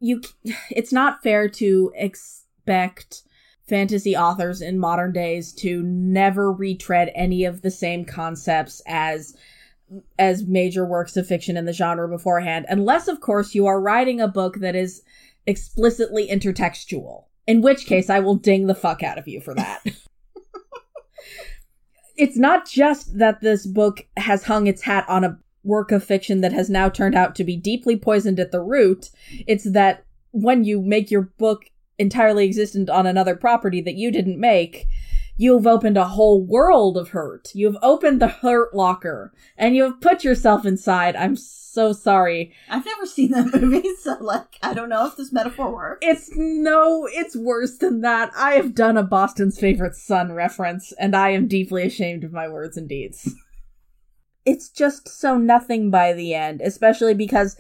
you it's not fair to expect fantasy authors in modern days to never retread any of the same concepts as as major works of fiction in the genre beforehand unless of course you are writing a book that is explicitly intertextual in which case I will ding the fuck out of you for that. It's not just that this book has hung its hat on a work of fiction that has now turned out to be deeply poisoned at the root. It's that when you make your book entirely existent on another property that you didn't make, You've opened a whole world of hurt. You've opened the hurt locker and you've put yourself inside. I'm so sorry. I've never seen that movie, so like I don't know if this metaphor works. It's no, it's worse than that. I have done a Boston's favorite son reference, and I am deeply ashamed of my words and deeds. it's just so nothing by the end, especially because,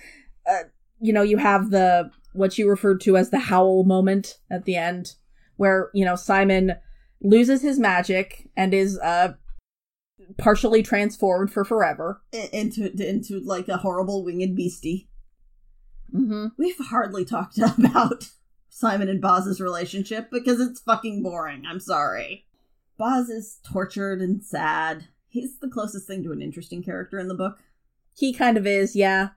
uh, you know, you have the what you referred to as the howl moment at the end, where you know Simon loses his magic and is uh partially transformed for forever into into like a horrible winged beastie. mm-hmm. We've hardly talked about Simon and Baz's relationship because it's fucking boring. I'm sorry. Baz is tortured and sad. He's the closest thing to an interesting character in the book, he kind of is yeah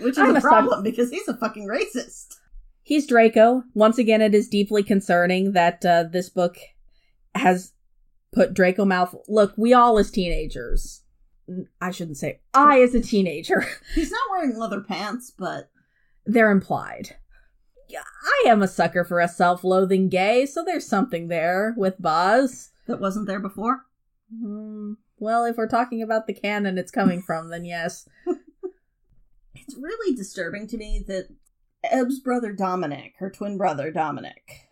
which is a problem because he's a fucking racist. he's draco once again it is deeply concerning that uh, this book has put draco malfoy look we all as teenagers I shouldn't say i as a teenager He's not wearing leather pants, but they're implied Yeah, i am a sucker for a self-loathing gay so there's something there with baz that wasn't there before. Hmm. Well if we're talking about the canon it's coming from then yes It's really disturbing to me that Eb's brother Dominic, her twin brother Dominic,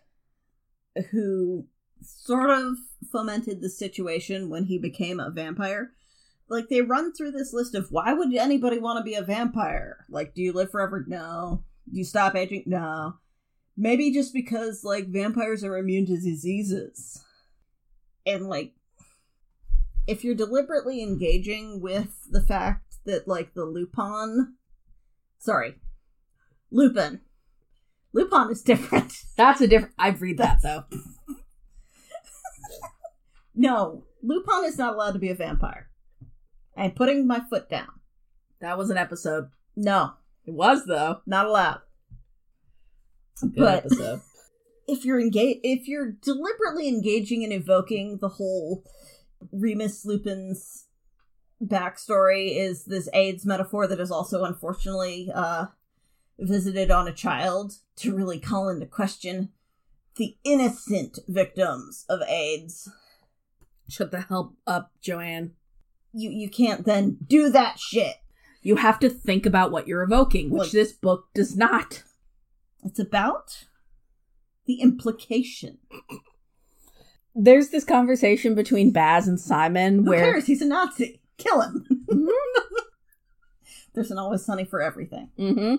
who sort of fomented the situation when he became a vampire, like they run through this list of why would anybody want to be a vampire? Like, do you live forever? No. Do you stop aging? No. Maybe just because like vampires are immune to diseases. And like if you're deliberately engaging with the fact that like the Lupin sorry. Lupin. Lupin is different. that's a different I've read that though No, Lupin is not allowed to be a vampire. I'm putting my foot down. that was an episode No, it was though not allowed. Good But- episode if you're engage if you're deliberately engaging and evoking the whole Remus Lupin's backstory is this AIDS metaphor that is also unfortunately uh visited on a child to really call into question the innocent victims of AIDS. shut the hell up joanne You you can't then do that shit. You have to think about what you're evoking, which Like- this book does not. It's about the implication. There's this conversation between Baz and Simon Who where cares? He's a Nazi. Kill him. There's an always sunny for everything. hmm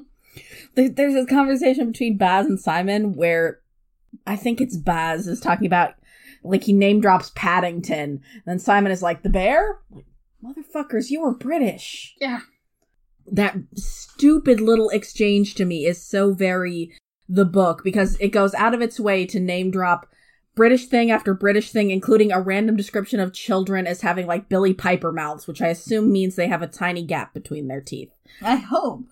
there's this conversation between Baz and Simon where I think it's Baz is talking about like he name drops Paddington. Then Simon is like, the bear? Motherfuckers, you were British. Yeah. That stupid little exchange to me is so very the book because it goes out of its way to name drop British thing after British thing, including a random description of children as having like Billie Piper mouths, which I assume means they have a tiny gap between their teeth. I hope.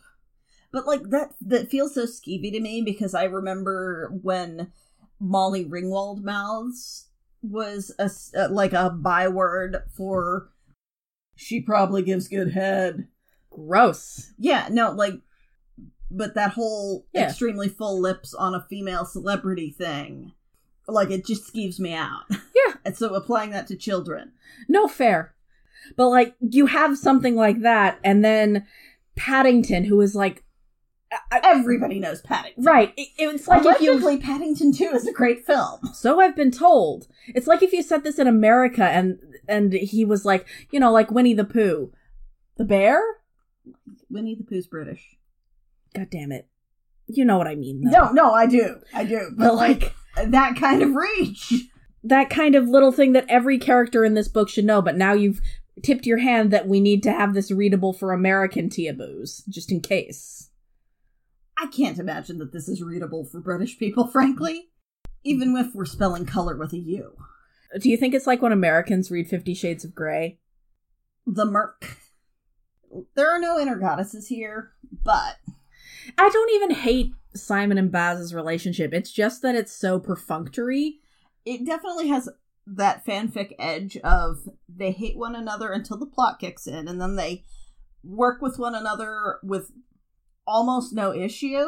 But like that that feels so skeevy to me because I remember when Molly Ringwald mouths was a like a byword for she probably gives good head. Gross. Yeah, no, like but that whole Yeah. extremely full lips on a female celebrity thing. Like it just skeeves me out. Yeah. and so applying that to children. No fair. But like you have something like that, and then Paddington, who is like, I- Everybody knows Paddington. right? It, it's like if you. Allegedly, Paddington 2 is a great film. So I've been told. It's like if you set this in America, and and he was like, you know, like Winnie the Pooh, the bear. Winnie the Pooh's British. God damn it, you know what I mean? Though. No, no, I do. I do. But but like that kind of reach. that kind of little thing that every character in this book should know. But now you've tipped your hand that we need to have this readable for American Teaboos, just in case. I can't imagine that this is readable for British people, frankly. Even if we're spelling color with a U. Do you think it's like when Americans read Fifty Shades of Grey? The Merc. There are no inner goddesses here, but I don't even hate Simon and Baz's relationship. It's just that it's so perfunctory. it definitely has that fanfic edge of they hate one another until the plot kicks in, and then they work with one another with almost no issue.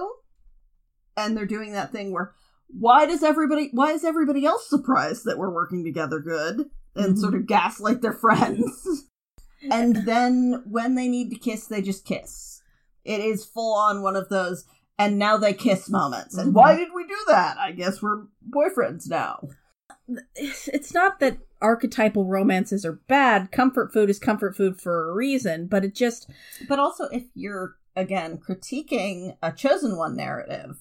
And they're doing that thing where why does everybody why is everybody else surprised that we're working together good and Mhm. sort of gaslight their friends and then when they need to kiss they just kiss it is full on one of those and now they kiss moments. And why did we do that? I guess we're boyfriends now. It's not that archetypal romances are bad. Comfort food is comfort food for a reason, but it just but also if you're again critiquing a chosen one narrative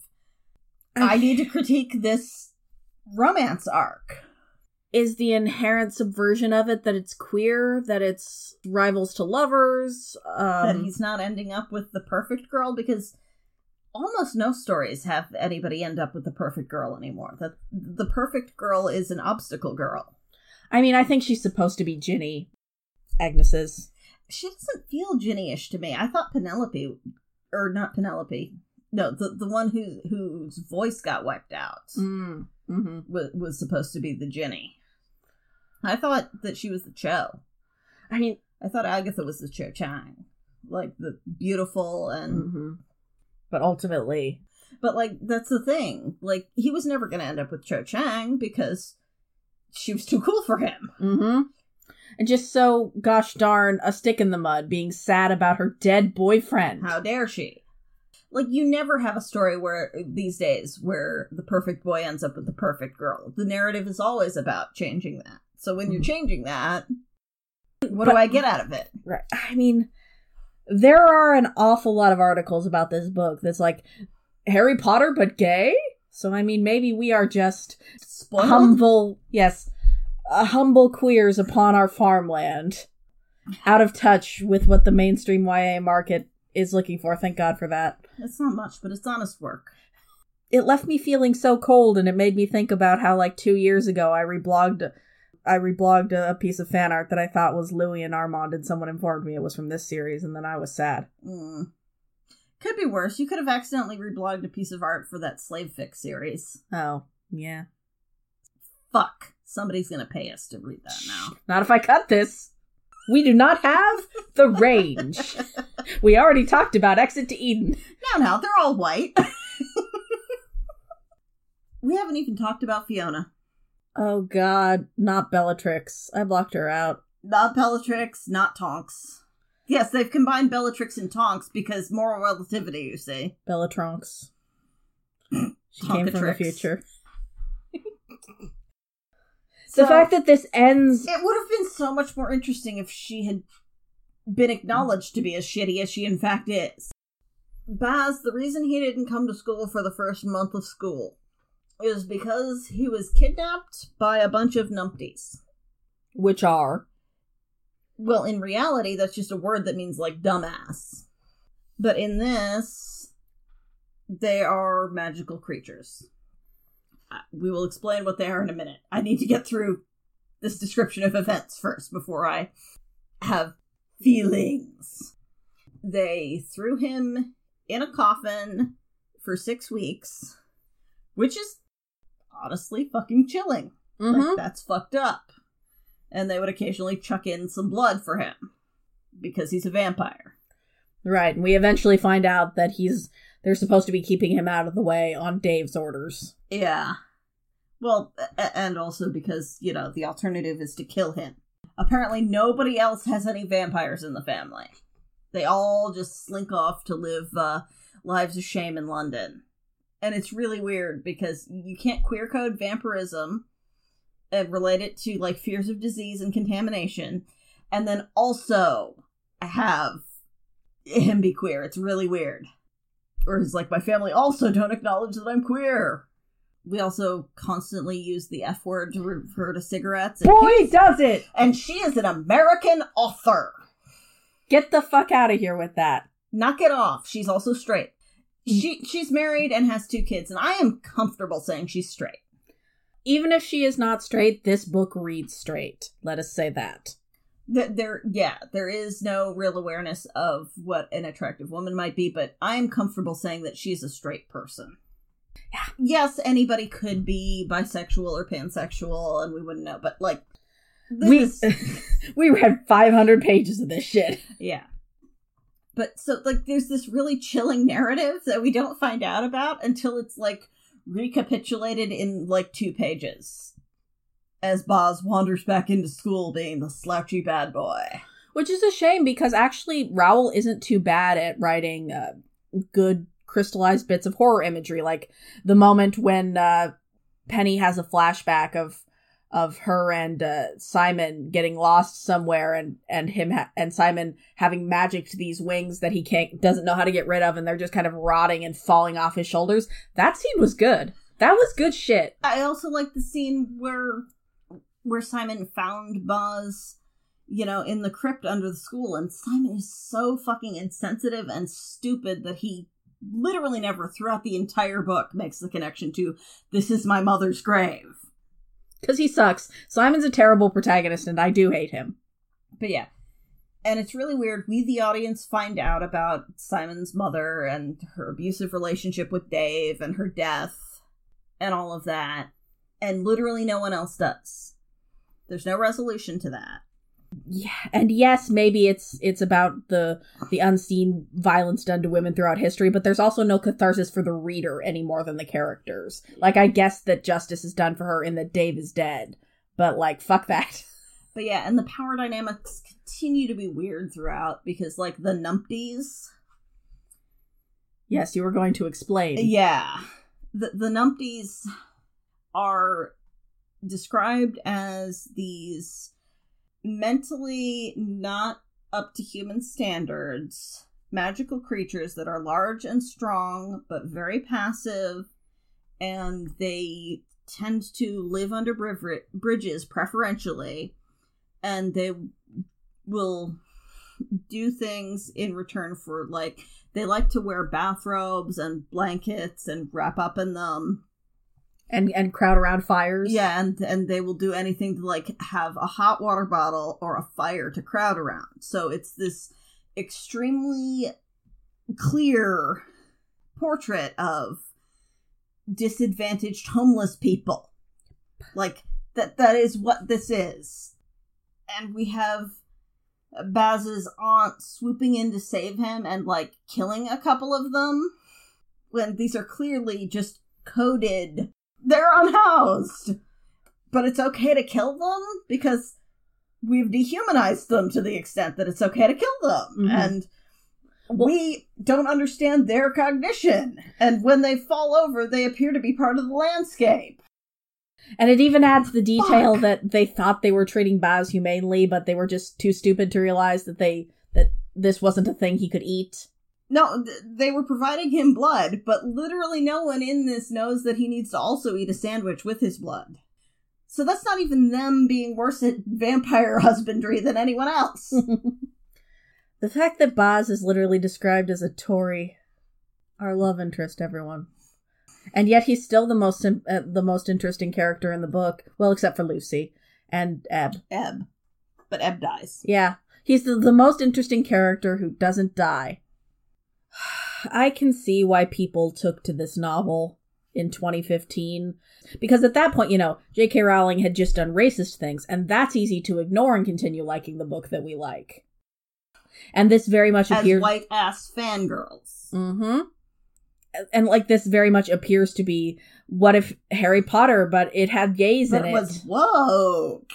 i need to critique this romance arc. Is the inherent subversion of it that it's queer, that it's rivals to lovers. that Um, he's not ending up with the perfect girl? Because almost no stories have anybody end up with the perfect girl anymore. That the perfect girl is an obstacle girl. I mean, I think she's supposed to be Ginny, Agnes's. She doesn't feel Ginny-ish to me. I thought Penelope, or not Penelope, no, the the one who whose voice got wiped out Mm. hmm was, was supposed to be the Ginny. I thought that she was the Cho. I mean, I thought Agatha was the Cho Chang, like the beautiful and mhm. But ultimately, But like that's the thing. Like he was never going to end up with Cho Chang because she was too cool for him. hmm and just so gosh darn a stick in the mud, being sad about her dead boyfriend. How dare she? Like you never have a story where these days where the perfect boy ends up with the perfect girl. The narrative is always about changing that. So when you're Mhm. changing that, what But- do I get out of it? Right. I mean, there are an awful lot of articles about this book that's like Harry Potter but gay. So I mean, maybe we are just Spoiled? humble, yes, uh, humble queers upon our farmland, out of touch with what the mainstream YA market is looking for. Thank God for that. It's not much, but it's honest work. It left me feeling so cold, and it made me think about how, like two years ago, I reblogged. I reblogged a piece of fan art that I thought was Louis and Armand, and someone informed me it was from this series, and then I was sad. Mm. Could be worse. You could have accidentally reblogged a piece of art for that Slave Fix series. Oh, yeah. Fuck. Somebody's gonna pay us to read that now. Not if I cut this. We do not have the range. We already talked about Exit to Eden. No, no, they're all white. we haven't even talked about Fiona. Oh god, not Bellatrix. I blocked her out. Not Bellatrix, not Tonks. Yes, they've combined Bellatrix and Tonks because moral relativity, you see. Bellatrix. She came from the future. So, the fact that this ends it would have been so much more interesting if she had been acknowledged to be as shitty as she in fact is. Baz, the reason he didn't come to school for the first month of school is because he was kidnapped by a bunch of numpties. which are Well, in reality, that's just a word that means like dumbass. But in this, they are magical creatures. We will explain what they are in a minute. I need to get through this description of events first before I have feelings. They threw him in a coffin for six weeks, which is honestly fucking chilling. Mhm. Like, that's fucked up. And they would occasionally chuck in some blood for him because he's a vampire. right. And we eventually find out that he's they're supposed to be keeping him out of the way on Dave's orders. Yeah. Well, and also because, you know, the alternative is to kill him. Apparently, nobody else has any vampires in the family. They all just slink off to live uh, lives of shame in London. And it's really weird because you can't queer code vampirism uh, and relate it to like fears of disease and contamination, and then also have him be queer. It's really weird. Or he's like, my family also don't acknowledge that I'm queer. We also constantly use the F word to refer to cigarettes. And, Boy, does it! and she is an American author. Get the fuck out of here with that. Knock it off. She's also straight. She she's married and has two kids, and I am comfortable saying she's straight. Even if she is not straight, this book reads straight. Let us say that. Th- There, yeah, there is no real awareness of what an attractive woman might be, but I am comfortable saying that she's a straight person. Yes, anybody could be bisexual or pansexual, and we wouldn't know. But like, We is- we read 500 pages of this shit. Yeah. But so like there's this really chilling narrative that we don't find out about until it's like recapitulated in like two pages as Baz wanders back into school being the slouchy bad boy. Which is a shame because actually Rowell isn't too bad at writing uh, good crystallized bits of horror imagery, like the moment when uh, Penny has a flashback of of her and uh, Simon getting lost somewhere, and and him ha- and Simon having magicked these wings that he can't doesn't know how to get rid of, and they're just kind of rotting and falling off his shoulders. That scene was good. That was good shit. I also like the scene where where Simon found Baz, you know, in the crypt under the school, and Simon is so fucking insensitive and stupid that he literally never throughout the entire book makes the connection to this is my mother's grave. Because he sucks. Simon's a terrible protagonist, and I do hate him. But yeah. And it's really weird. We, the audience, find out about Simon's mother and her abusive relationship with Dave and her death and all of that. And literally no one else does. There's no resolution to that yeah and yes maybe it's it's about the the unseen violence done to women throughout history but there's also no catharsis for the reader any more than the characters. Like i guess that justice is done for her in that dave is dead but like fuck that. But yeah and the power dynamics continue to be weird throughout because like the numpties. Yes you were going to explain. Yeah. The the numpties are described as these mentally not up to human standards, magical creatures that are large and strong but very passive, and they tend to live under bridges preferentially, and they will do things in return for like they like to wear bathrobes and blankets and wrap up in them and and crowd around fires. Yeah, and and they will do anything to like have a hot water bottle or a fire to crowd around. So it's this extremely clear portrait of disadvantaged homeless people. Like that that is what this is. And we have Baz's aunt swooping in to save him and like killing a couple of them when these are clearly just coded they're unhoused. But it's okay to kill them because we've dehumanized them to the extent that it's okay to kill them. Mm-hmm. And we don't understand their cognition. And when they fall over, they appear to be part of the landscape. And it even adds the detail Fuck. that they thought they were treating Baz humanely, but they were just too stupid to realize that they that this wasn't a thing he could eat. No, th- they were providing him blood, but literally no one in this knows that he needs to also eat a sandwich with his blood. So that's not even them being worse at vampire husbandry than anyone else. the fact that Baz is literally described as a Tory, our love interest, everyone, and yet he's still the most uh, the most interesting character in the book. Well, except for Lucy and Eb. Eb, but Eb dies. Yeah, he's the, the most interesting character who doesn't die. I can see why people took to this novel in 2015 because at that point, you know, J.K. Rowling had just done racist things, and that's easy to ignore and continue liking the book that we like. And this very much As appears white ass fangirls. Mm-hmm. And like this very much appears to be what if Harry Potter, but it had gays but in it. It was woke.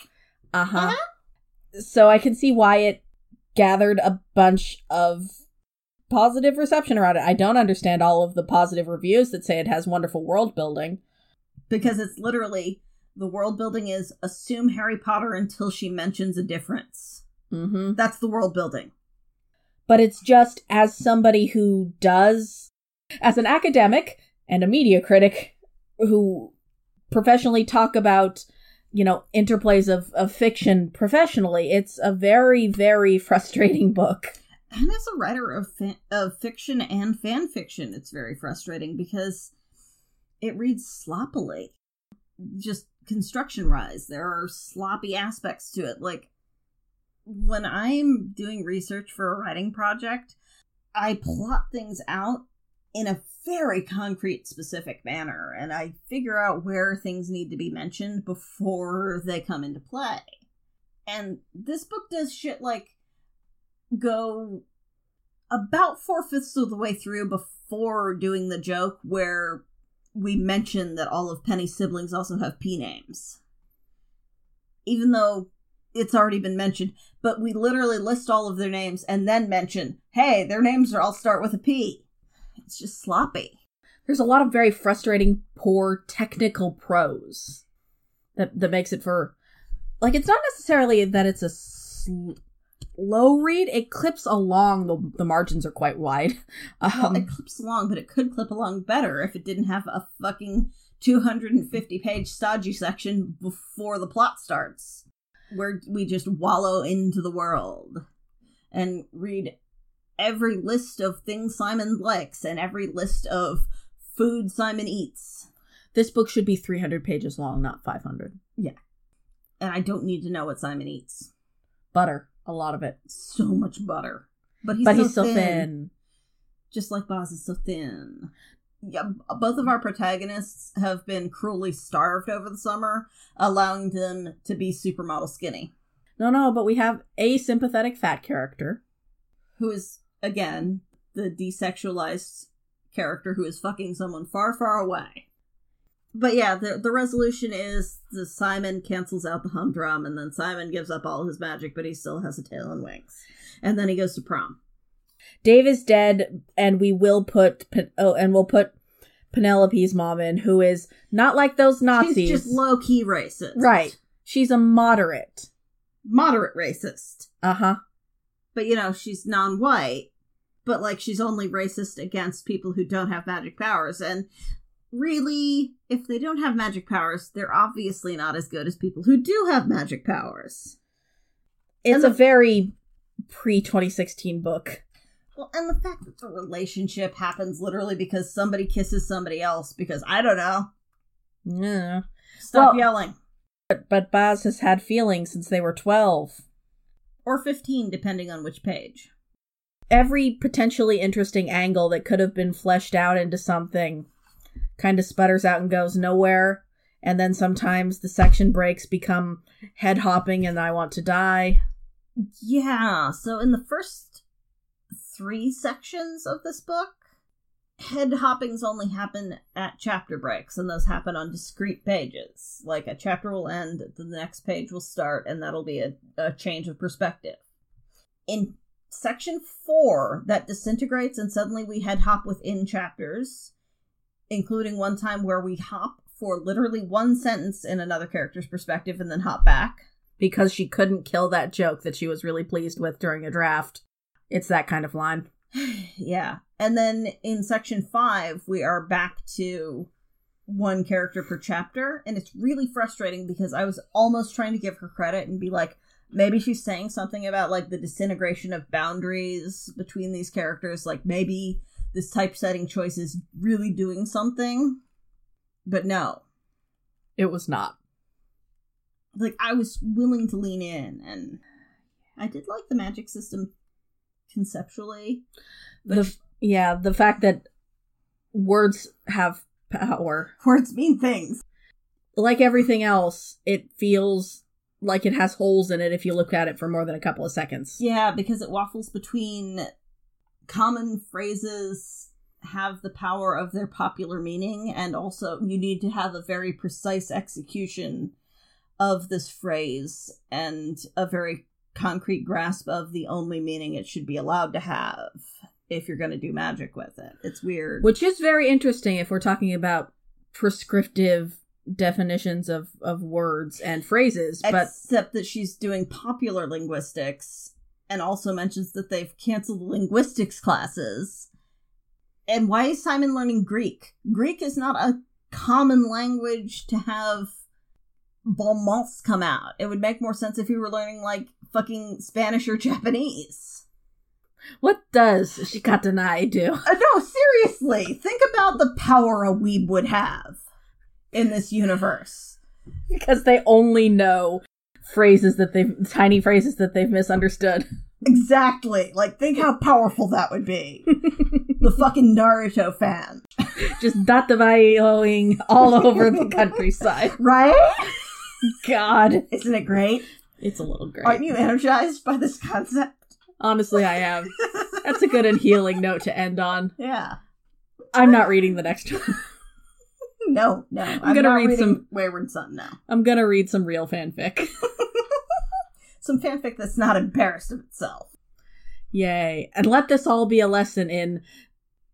Uh-huh. uh-huh. So I can see why it gathered a bunch of positive reception around it. I don't understand all of the positive reviews that say it has wonderful world building. Because it's literally the world building is assume Harry Potter until she mentions a difference. Mm-hmm. That's the world building. But it's just as somebody who does, as an academic and a media critic who professionally talk about, you know, interplays of, of fiction professionally, it's a very, very frustrating book and as a writer of of fiction and fan fiction, it's very frustrating because it reads sloppily. Just construction wise, there are sloppy aspects to it. Like when I'm doing research for a writing project, I plot things out in a very concrete, specific manner, and I figure out where things need to be mentioned before they come into play. And this book does shit like go about four fifths of the way through before doing the joke where we mention that all of Penny's siblings also have P names. Even though it's already been mentioned, but we literally list all of their names and then mention, hey, their names are all start with a P. It's just sloppy. There's a lot of very frustrating, poor technical prose that that makes it for like it's not necessarily that it's a sl- low read. It clips along. The the margins are quite wide. Um, well, it clips along, but it could clip along better if it didn't have a fucking 250 page stodgy section before the plot starts, where we just wallow into the world and read every list of things Simon likes and every list of food Simon eats. this book should be 300 pages long, not 500. Yeah. And I don't need to know what Simon eats. Butter, a lot of it, So much butter. But he's but so he's so thin. thin. Just like Baz is so thin. Yeah, both of our protagonists have been cruelly starved over the summer, allowing them to be supermodel skinny. No, no, but we have a sympathetic fat character. Who is, again, the desexualized character who is fucking someone far, far away. But yeah, the the resolution is the Simon cancels out the humdrum, and then Simon gives up all his magic, but he still has a tail and wings. And then he goes to prom. Dave is dead, and we will put Pen- oh, and we'll put Penelope's mom in, who is not like those Nazis. She's just low key racist. right. She's a moderate. Moderate racist. Uh huh. But you know, she's non white, but like she's only racist against people who don't have magic powers. And really, if they don't have magic powers, they're obviously not as good as people who do have magic powers. It's And a very pre 2016 book. Well, and the fact that the relationship happens literally because somebody kisses somebody else, because I don't know. Yeah. Stop Well- yelling. But, but Baz has had feelings since they were 12. Or 15, depending on which page. Every potentially interesting angle that could have been fleshed out into something kind of sputters out and goes nowhere. And then sometimes the section breaks become head hopping and I want to die. Yeah, so in the first three sections of this book, head hoppings only happen at chapter breaks, and those happen on discrete pages. Like a chapter will end, the next page will start, and that'll be a, a change of perspective. In section four, that disintegrates, and suddenly we head hop within chapters, including one time where we hop for literally one sentence in another character's perspective and then hop back. because she couldn't kill that joke that she was really pleased with during a draft. It's that kind of line. yeah. And then in section five, we are back to one character per chapter. And it's really frustrating because I was almost trying to give her credit and be like, maybe she's saying something about like the disintegration of boundaries between these characters. Like maybe this typesetting choice is really doing something. But no. It was not. Like I was willing to lean in and I did like the magic system conceptually. The yeah, the fact that words have power. Words mean things. Like everything else, it feels like it has holes in it if you look at it for more than a couple of seconds. Yeah, because it waffles between common phrases have the power of their popular meaning, and also you need to have a very precise execution of this phrase and a very concrete grasp of the only meaning it should be allowed to have if you're going to do magic with it. It's weird. Which is very interesting if we're talking about prescriptive definitions of, of words and phrases, but Except that she's doing popular linguistics and also mentions that they've canceled linguistics classes. And why is Simon learning Greek? Greek is not a common language to have bon mots come out. It would make more sense if you were learning like fucking Spanish or Japanese. what does Shikatanai do? Uh, no, seriously, think about the power a weeb would have in this universe. because they only know phrases that they've tiny phrases that they've misunderstood. Exactly. Like, think how powerful that would be. the fucking Naruto fan. Just dattebayoing all over the countryside. Right? God, Isn't it great? it's a little great. Aren't you energized by this concept? Honestly, I am. That's a good and healing note to end on. yeah. I'm not reading the next one. No, no. I'm, gonna not read some- Wayward Son now. I'm gonna read some real fanfic. Some fanfic that's not embarrassed of itself. Yay. And let this all be a lesson in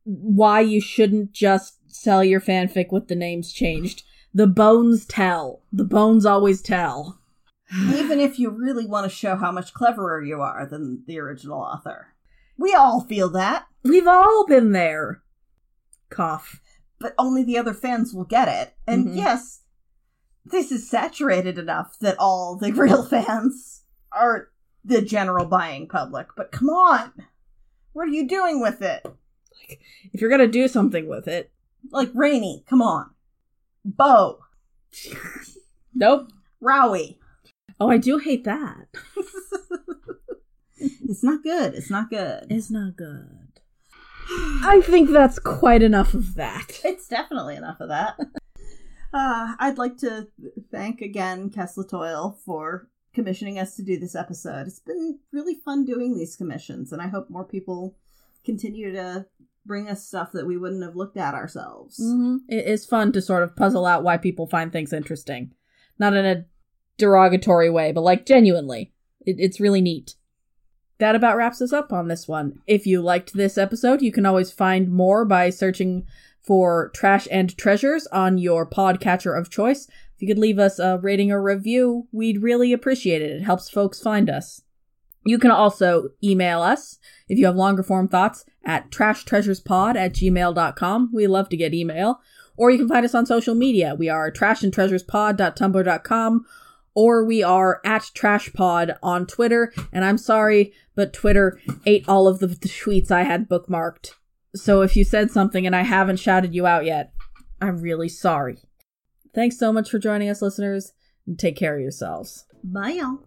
why you shouldn't just sell your fanfic with the names changed. The bones tell. The bones always tell. Even if you really want to show how much cleverer you are than the original author. We all feel that, We've all been there. Cough. But only the other fans will get it. And Mhm. yes, this is saturated enough that all the real fans are the general buying public. But come on! What are you doing with it? Like, if you're gonna do something with it. Like Rainy, come on. Bo, Nope. Rowie. Oh, I do hate that. It's not good. It's not good. It's not good. I think that's quite enough of that. It's definitely enough of that. uh, I'd like to thank again Kesla Toil for commissioning us to do this episode. It's been really fun doing these commissions, and I hope more people continue to bring us stuff that we wouldn't have looked at ourselves. hmm It is fun to sort of puzzle out why people find things interesting. Not in a derogatory way, but like genuinely. It, it's really neat. That about wraps us up on this one. If you liked this episode, you can always find more by searching for Trash and Treasures on your podcatcher of choice. If you could leave us a rating or review, we'd really appreciate it. It helps folks find us. You can also email us if you have longer form thoughts at trashtreasurespod at gmail.com. We love to get email. Or you can find us on social media. We are trashandtreasurespod.tumblr.com or we are at trashpod on Twitter. And I'm sorry, but Twitter ate all of the, the tweets I had bookmarked. So if you said something and I haven't shouted you out yet, I'm really sorry. Thanks so much for joining us, listeners, and take care of yourselves. Bye, y'all.